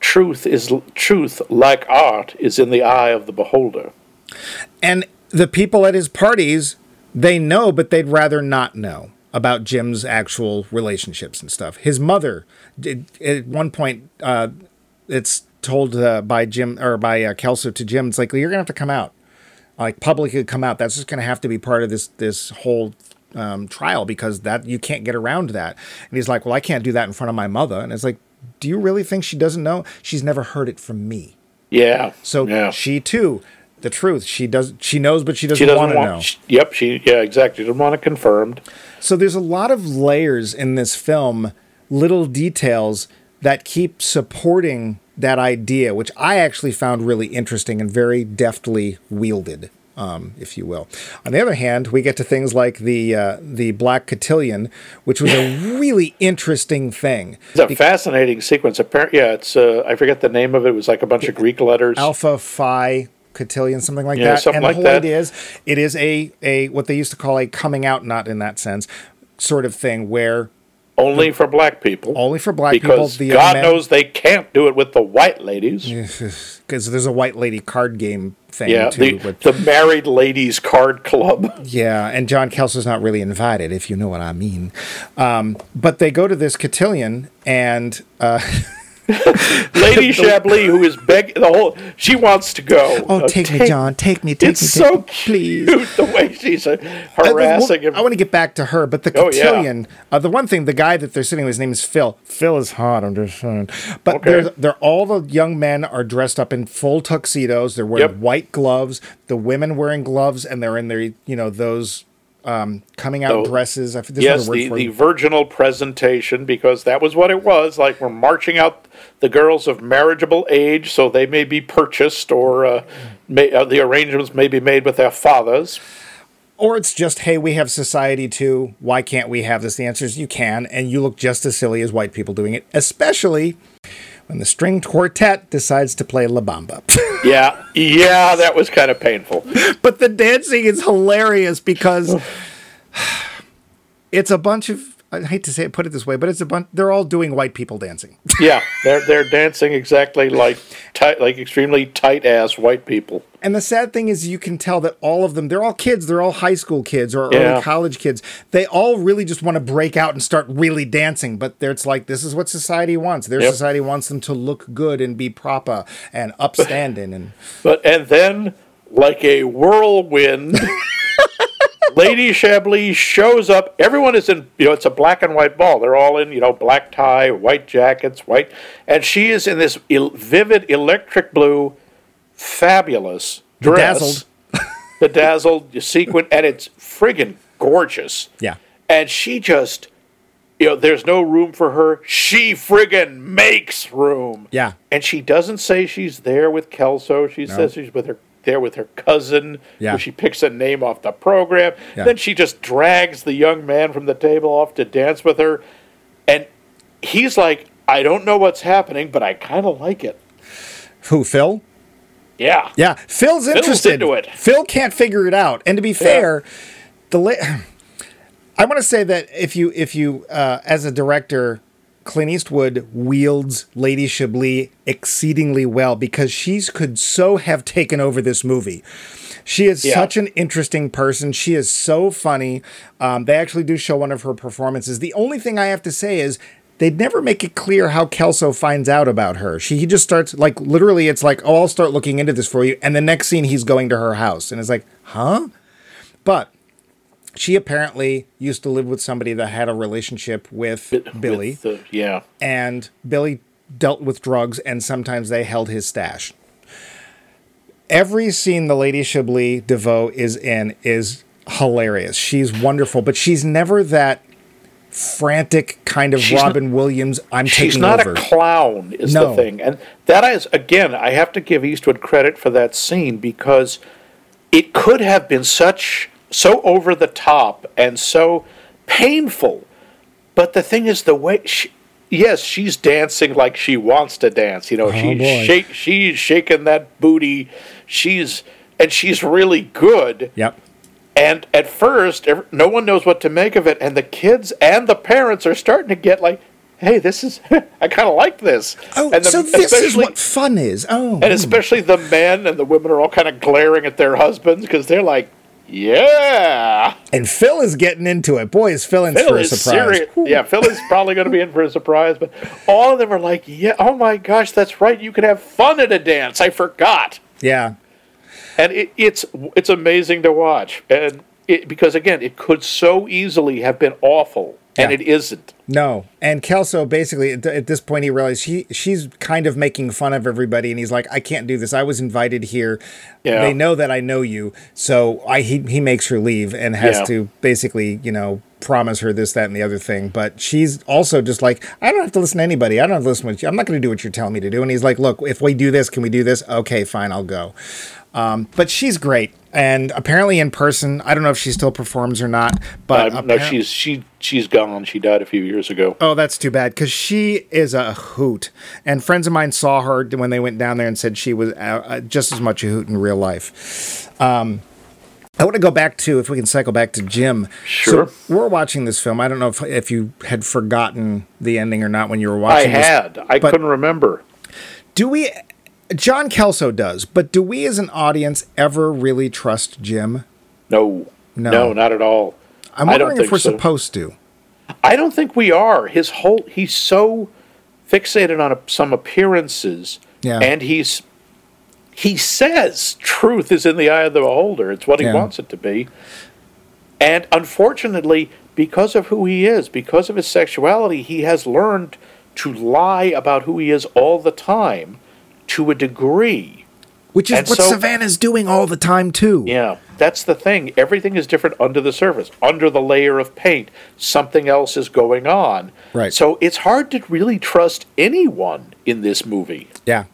truth is truth, like art, is in the eye of the beholder." And the people at his parties, they know, but they'd rather not know about Jim's actual relationships and stuff. His mother, did, at one point, uh, it's told uh, by Jim or by uh, Kelso to Jim, it's like you're gonna have to come out, like publicly come out. That's just gonna have to be part of this this whole um, trial because that you can't get around that. And he's like, well, I can't do that in front of my mother. And it's like, do you really think she doesn't know? She's never heard it from me. Yeah. So yeah. she too, the truth, she does she knows, but she doesn't, She doesn't want to know. sh- Yep. She. Yeah. Exactly. Doesn't want it confirmed. So there's a lot of layers in this film, little details that keep supporting that idea, which I actually found really interesting and very deftly wielded. Um, if you will. On the other hand, we get to things like the uh, the Black Cotillion, which was a really interesting thing. It's a fascinating sequence. Apparently, yeah. It's. Uh, I forget the name of it. It was like a bunch of Greek letters. Alpha Phi Cotillion, something like Yeah, that. something and the like whole that. idea is it is a a what they used to call a coming out, not in that sense, sort of thing where only for black people. only for black because people. Because God men- knows they can't do it with the white ladies. Because there's a white lady card game thing too. the, with, the married ladies card club. yeah, and John Kelso's not really invited, if you know what I mean. Um, but they go to this cotillion, and uh, Lady Chablis, who is begging the whole, she wants to go. oh, Uh, take, me, John, take me, take It's me, so me, please. cute the way she's uh, I- harassing him. I want to get back to her, but the Oh, yeah. cotillion. uh, the one thing, the guy that they're sitting with, his name is Phil. Phil is hot. I'm just saying. But Okay. they're, they're all the young men are dressed up in full tuxedos. They're wearing Yep. white gloves. The women wearing gloves, and they're in their you know those um, coming out Oh, dresses. Yes, the, the virginal presentation, because that was what it was. Like we're marching out the girls of marriageable age, so they may be purchased, or uh, may, uh, the arrangements may be made with their fathers. Or it's just, hey, we have society too. Why can't we have this? The answer is you can, and you look just as silly as white people doing it, especially when the string quartet decides to play La Bamba. Yeah, yeah, that was kind of painful. but the dancing is hilarious because it's a bunch of I hate to say it, put it this way, but it's a bunch. They're all doing white people dancing. Yeah, they're they're dancing exactly like tight, like extremely tight ass white people. And the sad thing is, you can tell that all of them, they're all kids. They're all high school kids or Yeah. early college kids. They all really just want to break out and start really dancing. But it's like, this is what society wants. Their Yep. society wants them to look good and be proper and upstanding. And But and then, like a whirlwind, Lady Chablis shows up. Everyone is in, you know, it's a black and white ball. They're all in, you know, black tie, white jackets, white, and she is in this el- vivid electric blue, fabulous dress, Bedazzled. bedazzled, sequin, and it's friggin' gorgeous. yeah. and she just you know there's no room for her she friggin makes room Yeah. and she doesn't say she's there with kelso she says she's with her there with her cousin Yeah. who she picks a name off the program Yeah. then she just drags the young man from the table off to dance with her and he's like i don't know what's happening but i kind of like it Who, Phil? Yeah. Yeah, Phil's interested. into it. Phil can't figure it out. And to be fair, the la- I want to say that if you if you uh, as a director, Clint Eastwood wields Lady Chablis exceedingly well because she's could so have taken over this movie. She is Yeah. such an interesting person. She is so funny. Um, they actually do show one of her performances. The only thing I have to say is they'd never make it clear how Kelso finds out about her. She he just starts like literally. It's like, oh, I'll start looking into this for you, and the next scene he's going to her house, and it's like, huh? But she apparently used to live with somebody that had a relationship with Billy, the- yeah. and Billy dealt with drugs, and sometimes they held his stash. Every scene the Lady Chablis DeVoe is in is hilarious. She's wonderful, but she's never that frantic kind of She's not- Robin Williams. I'm taking. She's taking not over. a clown, is No. the thing. And that is, again, I have to give Eastwood credit for that scene because it could have been such, so over the top and so painful. But the thing is, the way she, yes, she's dancing like she wants to dance. You know, she's, Oh, boy. shake, she's shaking that booty. She's, and she's really good. yep. And at first, no one knows what to make of it, and the kids and the parents are starting to get like, "Hey, this is I kind of like this." Oh, and the- so this is what fun is. Oh, and especially the men and the women are all kind of glaring at their husbands because they're like, "Yeah, and Phil is getting into it. Boy, is Phil in Phil for a surprise. Yeah, Phil is probably going to be in for a surprise, but all of them are like, "Yeah, oh my gosh, that's right. You can have fun at a dance. I forgot." Yeah. and it, it's it's amazing to watch and it, because again it could so easily have been awful and Yeah. it isn't No, and Kelso basically at, at this point he realized she she's kind of making fun of everybody, and he's like, "I can't do this. I was invited here. Yeah. They know that I know you, so I he he makes her leave and has Yeah. to basically you know promise her this, that, and the other thing. But she's also just like, I don't have to listen to anybody. I don't have to listen to you. I'm not going to do what you're telling me to do. And he's like, Look, if we do this, can we do this? Okay, fine, I'll go. Um, but she's great, and apparently in person, I don't know if she still performs or not. But uh, no she's she she's gone she died a few years ago Oh, that's too bad because she is a hoot. And friends of mine saw her when they went down there and said she was uh, uh, just as much a hoot in real life. Um, I want to go back to, if we can cycle back to Jim. Sure. So we're watching this film. I don't know if, if you had forgotten the ending or not when you were i watching this. I had i couldn't remember Do we, John Kelso does, but do we as an audience ever really trust Jim? no No. no, not at all I'm I don't wondering if we're so. supposed to. i don't think we are his whole he's so fixated on a, some appearances Yeah. and he's he says truth is in the eye of the beholder it's what he Yeah. wants it to be And unfortunately, because of who he is, because of his sexuality, he has learned to lie about who he is all the time to a degree. Which is And what so- Savannah's doing all the time, too. Yeah, that's the thing. Everything is different under the surface. Under the layer of paint, something else is going on. Right. So it's hard to really trust anyone in this movie. Yeah.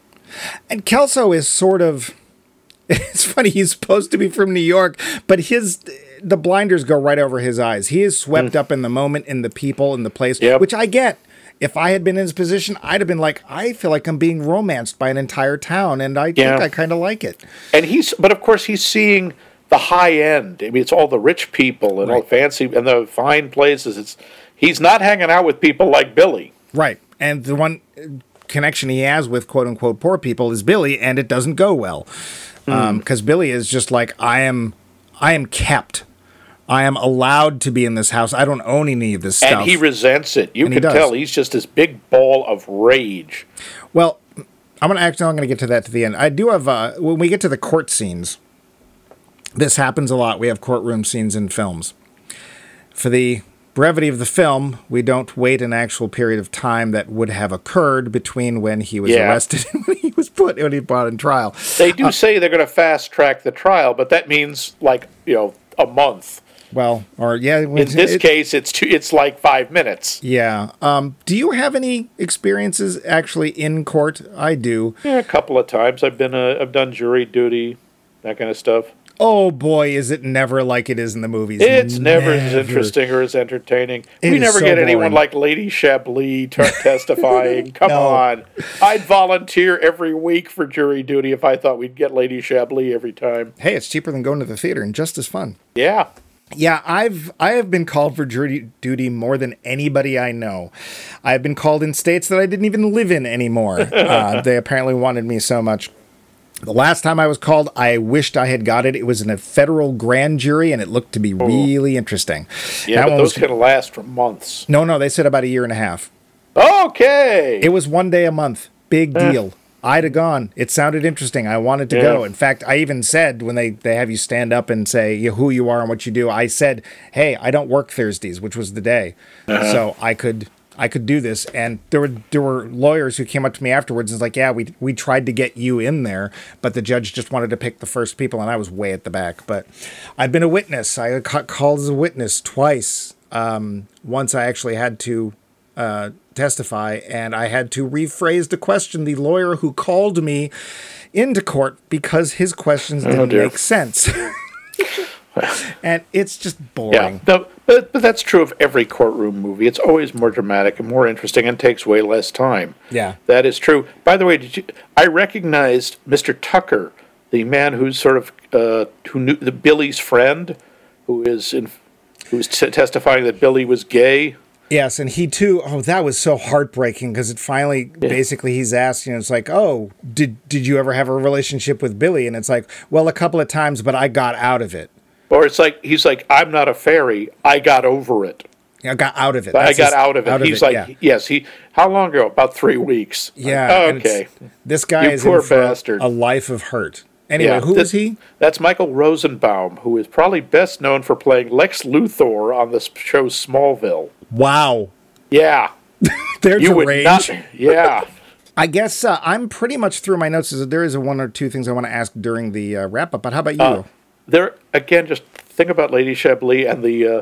And Kelso is sort of it's funny, he's supposed to be from New York, but his the blinders go right over his eyes. He is swept up in the moment, in the people, in the place, Mm. Yep. which I get. If I had been in his position, I'd have been like, I feel like I'm being romanced by an entire town, and I Yeah. think I kind of like it. And he's, but of course, he's seeing the high end. I mean, it's all the rich people and all Right. fancy and the fine places. It's he's not hanging out with people like Billy. Right. And the one uh, connection he has with quote unquote poor people is Billy, and it doesn't go well. Because Billy is just like, I am I am kept. I am allowed to be in this house. I don't own any of this stuff. And he resents it. You And can does. tell he's just this big ball of rage. Well, I'm gonna actually I'm gonna get to that to the end. I do have uh, when we get to the court scenes. This happens a lot. We have courtroom scenes in films. For the brevity of the film, we don't wait an actual period of time that would have occurred between when he was Yeah. arrested and when he was put when he brought in trial. They do say they're going to fast track the trial, but that means like you know a month. Well, or yeah, In this case, it's two, it's like five minutes. yeah. Um, do you have any experiences actually in court? I do. Yeah, a couple of times I've been uh, I've done jury duty, that kind of stuff. oh boy, is it never like it is in the movies. It's never, as interesting or as entertaining. It we never so get anyone like Lady Chablis t- testifying. Come No. on. I'd volunteer every week for jury duty if I thought we'd get Lady Chablis every time. Hey, it's cheaper than going to the theater and just as fun. Yeah. Yeah, I've I have been called for jury duty more than anybody I know. I've been called in states that I didn't even live in anymore. uh, they apparently wanted me so much. The last time I was called, I wished I had got it. It was in a federal grand jury, and it looked to be really interesting. Yeah, That but those was- can last for months. no, no, they said about a year and a half. Okay. It was one day a month. Big deal. I'd have gone. It sounded interesting. I wanted to Yeah. go. In fact, I even said when they, they have you stand up and say who you are and what you do, I said, "Hey, I don't work Thursdays," which was the day, so I could I could do this. And there were there were lawyers who came up to me afterwards and was like, "Yeah, we we tried to get you in there, but the judge just wanted to pick the first people, and I was way at the back." But I've been a witness. I got called as a witness twice. Um, once I actually had to uh, testify, and I had to rephrase the question. The lawyer who called me into court because his questions didn't dear. make sense. and it's just boring. Yeah, no, but, but that's true of every courtroom movie. It's always more dramatic and more interesting and takes way less time. Yeah. That is true. By the way, did you? I recognized Mr. Tucker, the man who's sort of uh, who knew the Billy's friend, who is in, who's t- testifying that Billy was gay. Yes, and he too. Oh, that was so heartbreaking because it finally, basically, he's asked. You know, it's like, oh, did did you ever have a relationship with Billy? And it's like, well, a couple of times, but I got out of it. Or it's like he's like, I'm not a fairy. I got over it. I got out of it. I got his- out of it. he's like, yeah. yes. He how long ago? About three weeks. Yeah. and it's- okay. This guy You is poor in bastard. a life of hurt. Anyway, Yeah, who that- is he? That's Michael Rosenbaum, who is probably best known for playing Lex Luthor on the show Smallville. Wow. Yeah, There's you a range. not. Yeah, I guess uh, I'm pretty much through my notes. There is a one or two things I want to ask during the uh, wrap up. But how about you? Uh, there again. Just think about Lady Chablis and the uh,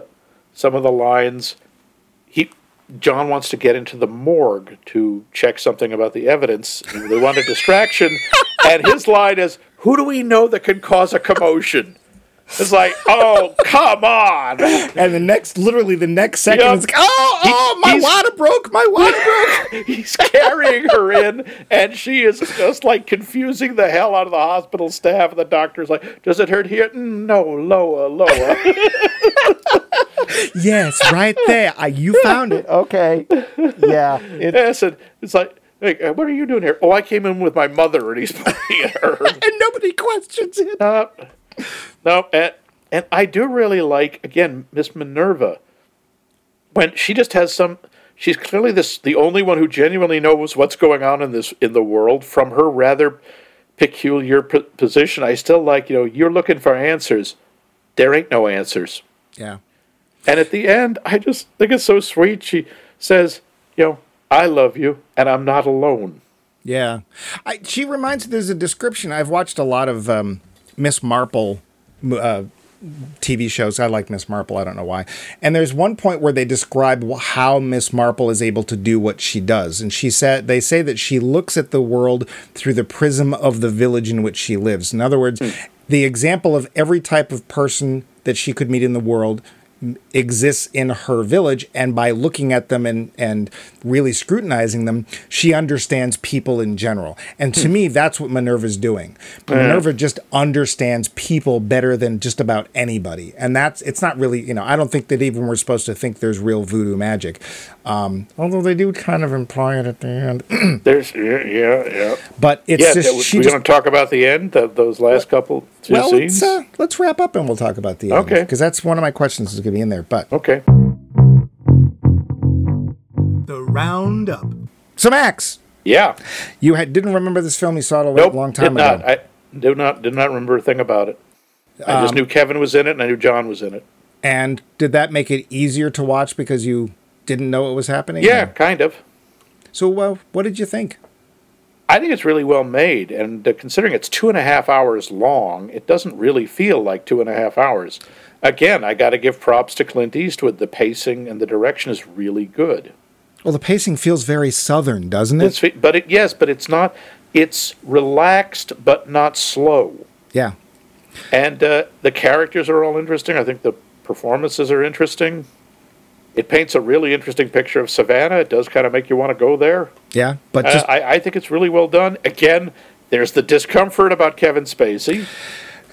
some of the lines. John wants to get into the morgue to check something about the evidence. They want a distraction, and his line is, "Who do we know that can cause a commotion?" It's like, oh, come on. and the next, literally the next second, Yep. it's like, oh, He- oh, my water broke, my water broke. He's carrying her in, and she is just like confusing the hell out of the hospital staff. And the doctor's like, "Does it hurt here? "Mm, No, lower, lower." yes, right there. I, you found it. Okay. Yeah. It, yes, and it's like, hey, uh, "What are you doing here?" Oh, I came in with my mother, and he's pointing at her. and nobody questions it. Uh, no, and and I do really like again Miss Minerva when she just has some. She's clearly this the only one who genuinely knows what's going on in this in the world from her rather peculiar p- position. I still like you know you're looking for answers. There ain't no answers. Yeah. And at the end, I just think it's so sweet. She says, you know, I love you and I'm not alone. Yeah. I, she reminds me there's a description. I've watched a lot of um, Miss Marple uh, TV shows. I like Miss Marple. I don't know why. And there's one point where they describe how Miss Marple is able to do what she does. And she said they say that she looks at the world through the prism of the village in which she lives. In other words, the example of every type of person that she could meet in the world exists in her village and by looking at them and and really scrutinizing them she understands people in general. And to hmm. me that's what minerva's doing. Hmm. Minerva just understands people better than just about anybody. And that's it's not really you know i don't think that even we're supposed to think there's real voodoo magic um, although they do kind of imply it at the end There's yeah, yeah, yeah. but it's Yeah, just that- she we're going to talk about the end of those last couple two well scenes. let's, uh, let's wrap up and we'll talk about the end Okay. because that's one of my questions is going to be in there but okay. The Roundup. so max Yeah. You had, didn't remember this film. You saw it a Nope. long time did ago. not. I do not did not remember a thing about it. I Um, just knew Kevin was in it and I knew John was in it. and did that make it easier to watch because you didn't know what was happening? Yeah, kind of. So, uh, what did you think? I think it's really well made, and uh, considering it's two and a half hours long, it doesn't really feel like two and a half hours. Again, I got to give props to Clint Eastwood. The pacing and the direction is really good. Well, the pacing feels very southern, doesn't it? It's, but it, yes, but it's not. It's relaxed, but not slow. yeah. And uh, the characters are all interesting. I think the performances are interesting. It paints a really interesting picture of Savannah. It does kind of make you want to go there. Yeah, but Uh, I, I think it's really well done. Again, there's the discomfort about Kevin Spacey.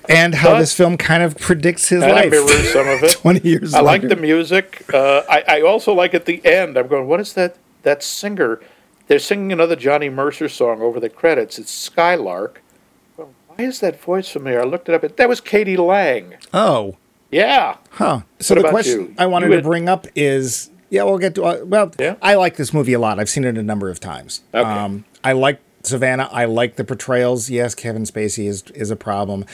and how but- this film kind of predicts his life. mirrors some of it. Twenty years. I like the music. Uh, I, I also like at the end. I'm going. What is that? That singer? They're singing another Johnny Mercer song over the credits. It's Skylark. Well, why is that voice familiar? I looked it up. That was k.d. lang. Oh, Yeah. huh. So What the question you? I wanted You to bring up is, yeah, we'll get to. Uh, well, Yeah? I like this movie a lot. I've seen it a number of times. Okay. Um, I like Savannah. I like the portrayals. Yes, Kevin Spacey is is a problem.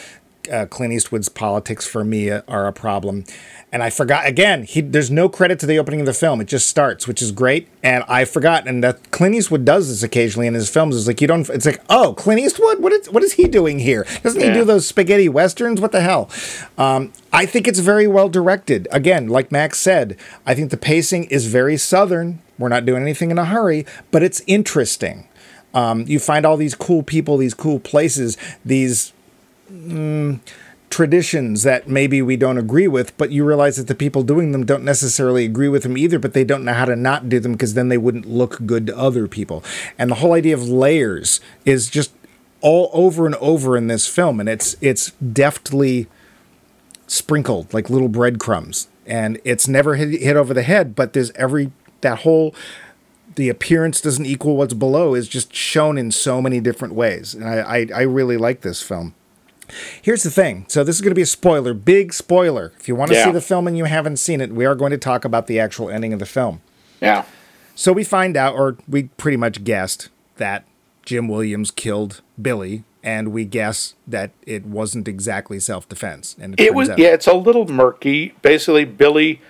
Uh, Clint Eastwood's politics for me are a problem. And I forgot again. He there's no credit to the opening of the film. It just starts, which is great. And I forgot. And that Clint Eastwood does this occasionally in his films. It's like you don't. It's like oh, Clint Eastwood. What is what is he doing here? Doesn't he do those spaghetti westerns? What the hell? Um, I think it's very well directed. Again, like Max said, I think the pacing is very southern. We're not doing anything in a hurry, but it's interesting. Um, you find all these cool people, these cool places, these mm, traditions that maybe we don't agree with, but you realize that the people doing them don't necessarily agree with them either, but they don't know how to not do them because then they wouldn't look good to other people. And the whole idea of layers is just all over and over in this film, and it's it's deftly sprinkled like little breadcrumbs, and it's never hit, hit over the head, but there's every that whole the appearance doesn't equal what's below is just shown in so many different ways, and I I, I really like this film. Here's the thing. So this is going to be a spoiler, big spoiler. If you want to Yeah. see the film and you haven't seen it, we are going to talk about the actual ending of the film. Yeah. So we find out, or we pretty much guessed, that Jim Williams killed Billy, and we guess that it wasn't exactly self-defense. And It turns was out- yeah, it's a little murky. Basically, Billy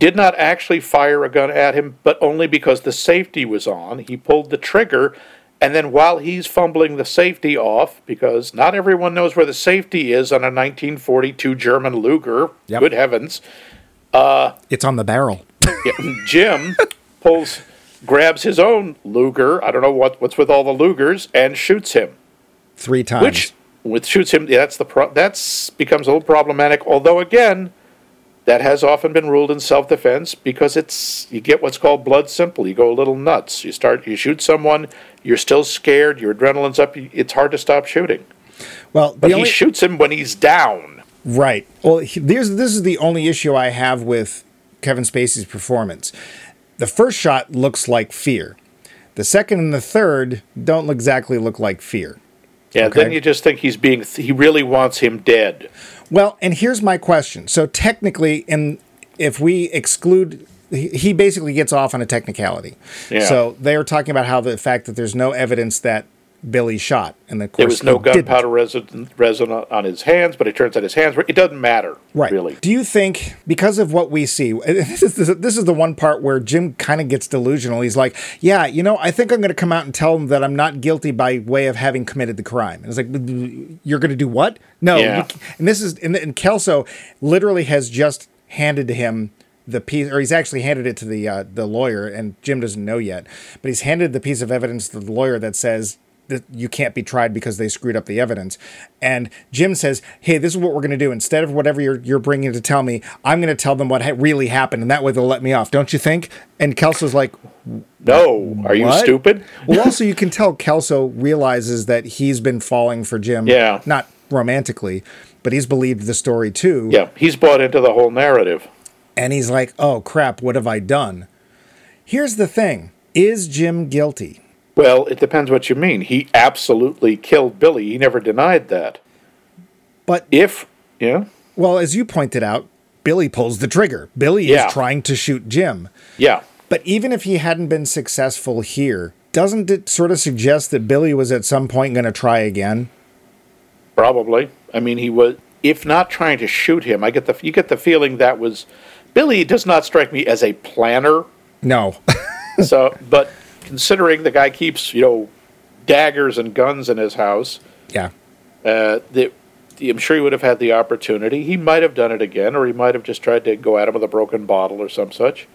did not actually fire a gun at him, but only because the safety was on. He pulled the trigger, and then while he's fumbling the safety off, because not everyone knows where the safety is on a 1942 German Luger. Yep. Good heavens! Uh, it's on the barrel. Jim pulls, grabs his own Luger. I don't know what what's with all the Lugers, and shoots him. Three times. Which with shoots him. That's the pro- that's becomes a little problematic. Although again, that has often been ruled in self-defense because it's you get what's called blood simple. You go a little nuts. You start you shoot someone. You're still scared. Your adrenaline's up. It's hard to stop shooting. well, But only, he shoots him when he's down. Right. Well, he, there's this is the only issue I have with Kevin Spacey's performance. The first shot looks like fear. The second and the third don't exactly look like fear. Yeah. Okay. Then you just think he's being. He really wants him dead. Well, and here's my question. So technically, in if we exclude, he basically gets off on a technicality. Yeah. So they are talking about how the fact that there's no evidence that Billy shot, and of course There was no gunpowder resin, resin on his hands, but it turns out his hands were. It doesn't matter. Right. Really. Do you think because of what we see, this is this is the one part where Jim kind of gets delusional. He's like, "Yeah, you know, I think I'm going to come out and tell them that I'm not guilty by way of having committed the crime." And it's like, "You're going to do what?" No. Yeah. And this is and, and Kelso literally has just handed to him the piece, or he's actually handed it to the uh, the lawyer, and Jim doesn't know yet, but he's handed the piece of evidence to the lawyer that says that you can't be tried because they screwed up the evidence. And Jim says, "Hey, this is what we're going to do. Instead of whatever you're you're bringing to tell me, I'm going to tell them what ha- really happened, and that way they'll let me off. Don't you think?" And Kelso's like, No. Are you What? stupid? well, also you can tell Kelso realizes that he's been falling for Jim. Yeah. Not romantically, but he's believed the story too. Yeah. He's bought into the whole narrative. And he's like, "Oh crap, what have I done?" Here's the thing: Is Jim guilty? Well, it depends what you mean. He absolutely killed Billy. He never denied that. But If, yeah, well, as you pointed out, Billy pulls the trigger. Billy Yeah. is trying to shoot Jim. yeah, But even if he hadn't been successful here, doesn't it sort of suggest that Billy was at some point going to try again? probably. I mean, he was, if not trying to shoot him, I get the, you get the feeling that was, Billy does not strike me as a planner. No. So, but considering the guy keeps, you know, daggers and guns in his house, yeah. uh, the, I'm sure he would have had the opportunity. He might have done it again, or he might have just tried to go at him with a broken bottle or some such.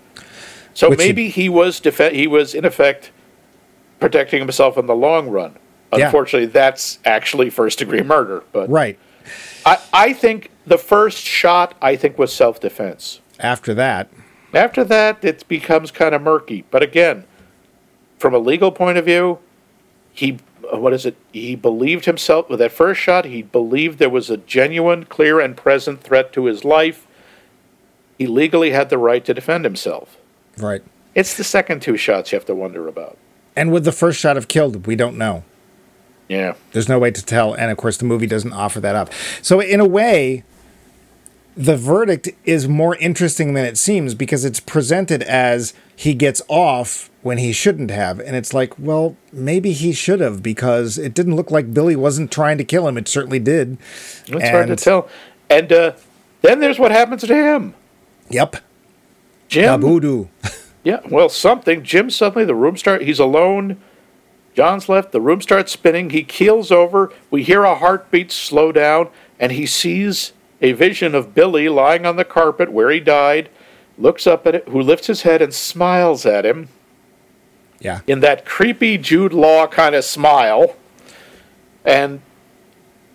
So Which maybe he, was def- he was in effect protecting himself in the long run. Yeah. Unfortunately, that's actually first degree murder. But Right. I, I think the first shot, I think, was self defense. After that, After that, it becomes kind of murky. But again, from a legal point of view, he uh, what is it? He believed himself with that first shot. He believed there was a genuine, clear, and present threat to his life. He legally had the right to defend himself. right. It's the second two shots you have to wonder about. And would the first shot have killed? We don't know. Yeah. There's no way to tell. And of course, the movie doesn't offer that up. So, in a way, the verdict is more interesting than it seems because it's presented as he gets off when he shouldn't have. And it's like, well, maybe he should have because it didn't look like Billy wasn't trying to kill him. It certainly did. It's hard to And- tell. And uh, then there's what happens to him. Yep. Jim. Abudu. Yeah, well, something. Jim suddenly, the room start. He's alone. John's left. The room starts spinning. He keels over. We hear a heartbeat slow down, and he sees a vision of Billy lying on the carpet where he died. Looks up at it, who lifts his head and smiles at him Yeah. in that creepy Jude Law kind of smile, and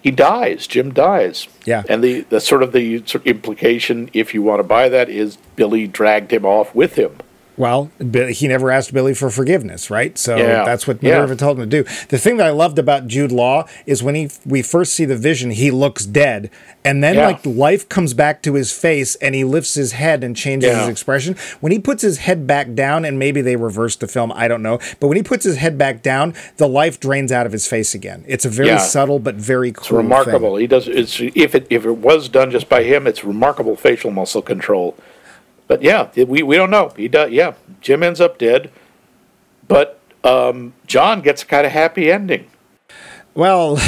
he dies. Jim dies. Yeah. And the, the sort of the implication, if you want to buy that, is Billy dragged him off with him. Well, he never asked Billy for forgiveness, right? So Yeah. that's what Yeah. Minerva told him to do. The thing that I loved about Jude Law is when he we first see the vision, he looks dead, and then Yeah. like life comes back to his face, and he lifts his head and changes his expression. When he puts his head back down, and maybe they reversed the film, I don't know, but when he puts his head back down, the life drains out of his face again. It's a very subtle but very cool. It's remarkable. He does. It's if it if it was done just by him, it's remarkable facial muscle control. But yeah, we we don't know. He does. Yeah, Jim ends up dead, but um, John gets a kind of happy ending. Well,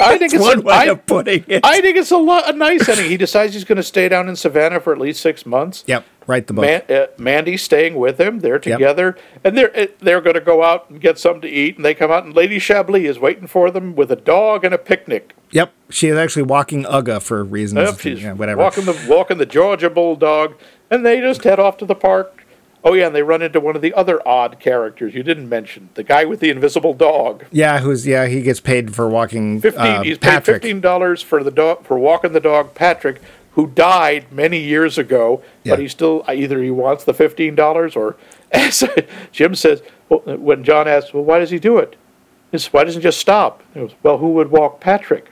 I think it's one a, way I, of putting it. I think it's a, lo- a nice ending. He decides he's going to stay down in Savannah for at least six months. yep, write the book. Man, uh, Mandy's staying with him. They're together, and they're uh, they're going to go out and get something to eat. And they come out, and Lady Chablis is waiting for them with a dog and a picnic. Yep, she is actually walking Uga for reasons. Yep, she's yeah, whatever. walking the walking the Georgia Bulldog, and they just head off to the park. Oh yeah, and they run into one of the other odd characters you didn't mention, the guy with the invisible dog. Yeah, who's yeah, he gets paid for walking Fifteen, uh, he's paid fifteen dollars for the dog for walking the dog, Patrick, who died many years ago, Yeah. but he still either he wants the fifteen dollars or, as Jim says, when John asks, well, why does he do it? He says, why doesn't he just stop? Goes, well, who would walk Patrick?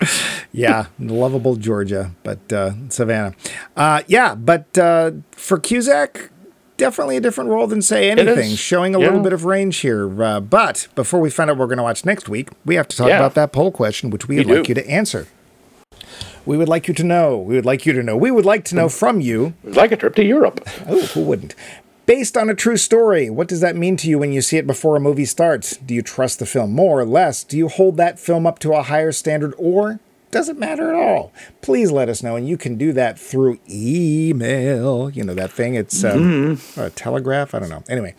Yeah, lovable Georgia, but uh, Savannah. Uh, yeah, but uh, for Cusack, definitely a different role than say anything, showing a Yeah. little bit of range here. Uh, but before we find out what we're going to watch next week, we have to talk Yeah. about that poll question, which we We would like you to answer. We would like you to know. We would like you to know. We would like to know from you. It's like a trip to Europe. Oh, who wouldn't? Based on a true story, what does that mean to you when you see it before a movie starts? Do you trust the film more or less? Do you hold that film up to a higher standard or does it matter at all? Please let us know, and you can do that through email. You know that thing? It's um, a telegraph? I don't know. Anyway,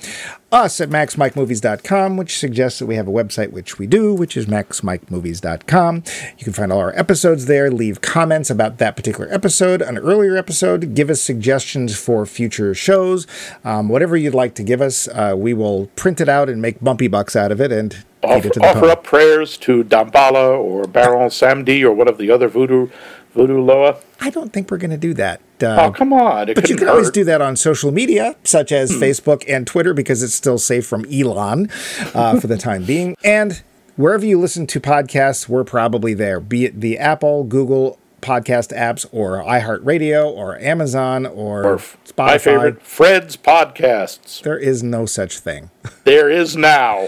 us at maxmikemovies.com, which suggests that we have a website, which we do, which is maxmikemovies.com. You can find all our episodes there, leave comments about that particular episode, an earlier episode, give us suggestions for future shows, um, whatever you'd like to give us. Uh, we will print it out and make bumpy bucks out of it and offer, to offer up prayers to Damballa or Baron Samedi or one of the other voodoo voodoo Loa. I don't think we're going to do that. Uh, Oh, come on. It But you can always do that on social media, such as Hmm. Facebook and Twitter, because it's still safe from Elon uh, for the time being. And wherever you listen to podcasts, we're probably there, be it the Apple, Google podcast apps, or iHeartRadio, or Amazon, or, Or Spotify. my favorite, Fred's podcasts. There is no such thing. There is now.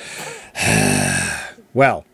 Well,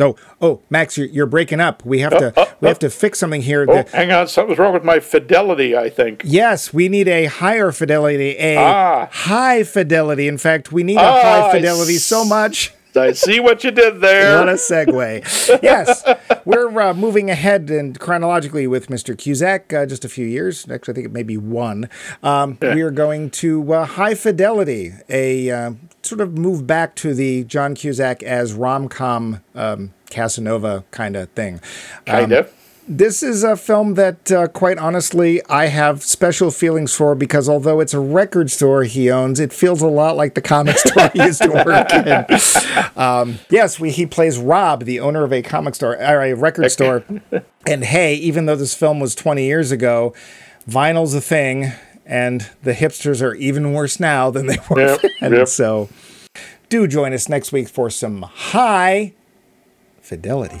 oh, oh, Max, you're, you're breaking up. We have to oh, we oh. have to fix something here. Oh, hang on. Something's wrong with my fidelity, I think. Yes, we need a higher fidelity, a Ah. high fidelity. In fact, we need a Ah, high I fidelity so much. I see what you did there. What a segue. yes, we're uh, moving ahead and chronologically with Mr. Cusack, uh, just a few years. Actually, I think it may be one. Um, We are going to uh, High Fidelity, a uh, sort of move back to the John Cusack as rom com um, Casanova kind of thing. Um, kind of. This is a film that, uh, quite honestly, I have special feelings for because although it's a record store he owns, it feels a lot like the comic store he used to work in. Um, yes, we, he plays Rob, the owner of a comic store, or a record store. And hey, even though this film was 20 years ago, vinyl's a thing, and the hipsters are even worse now than they were Yep, then. yep. So do join us next week for some high fidelity.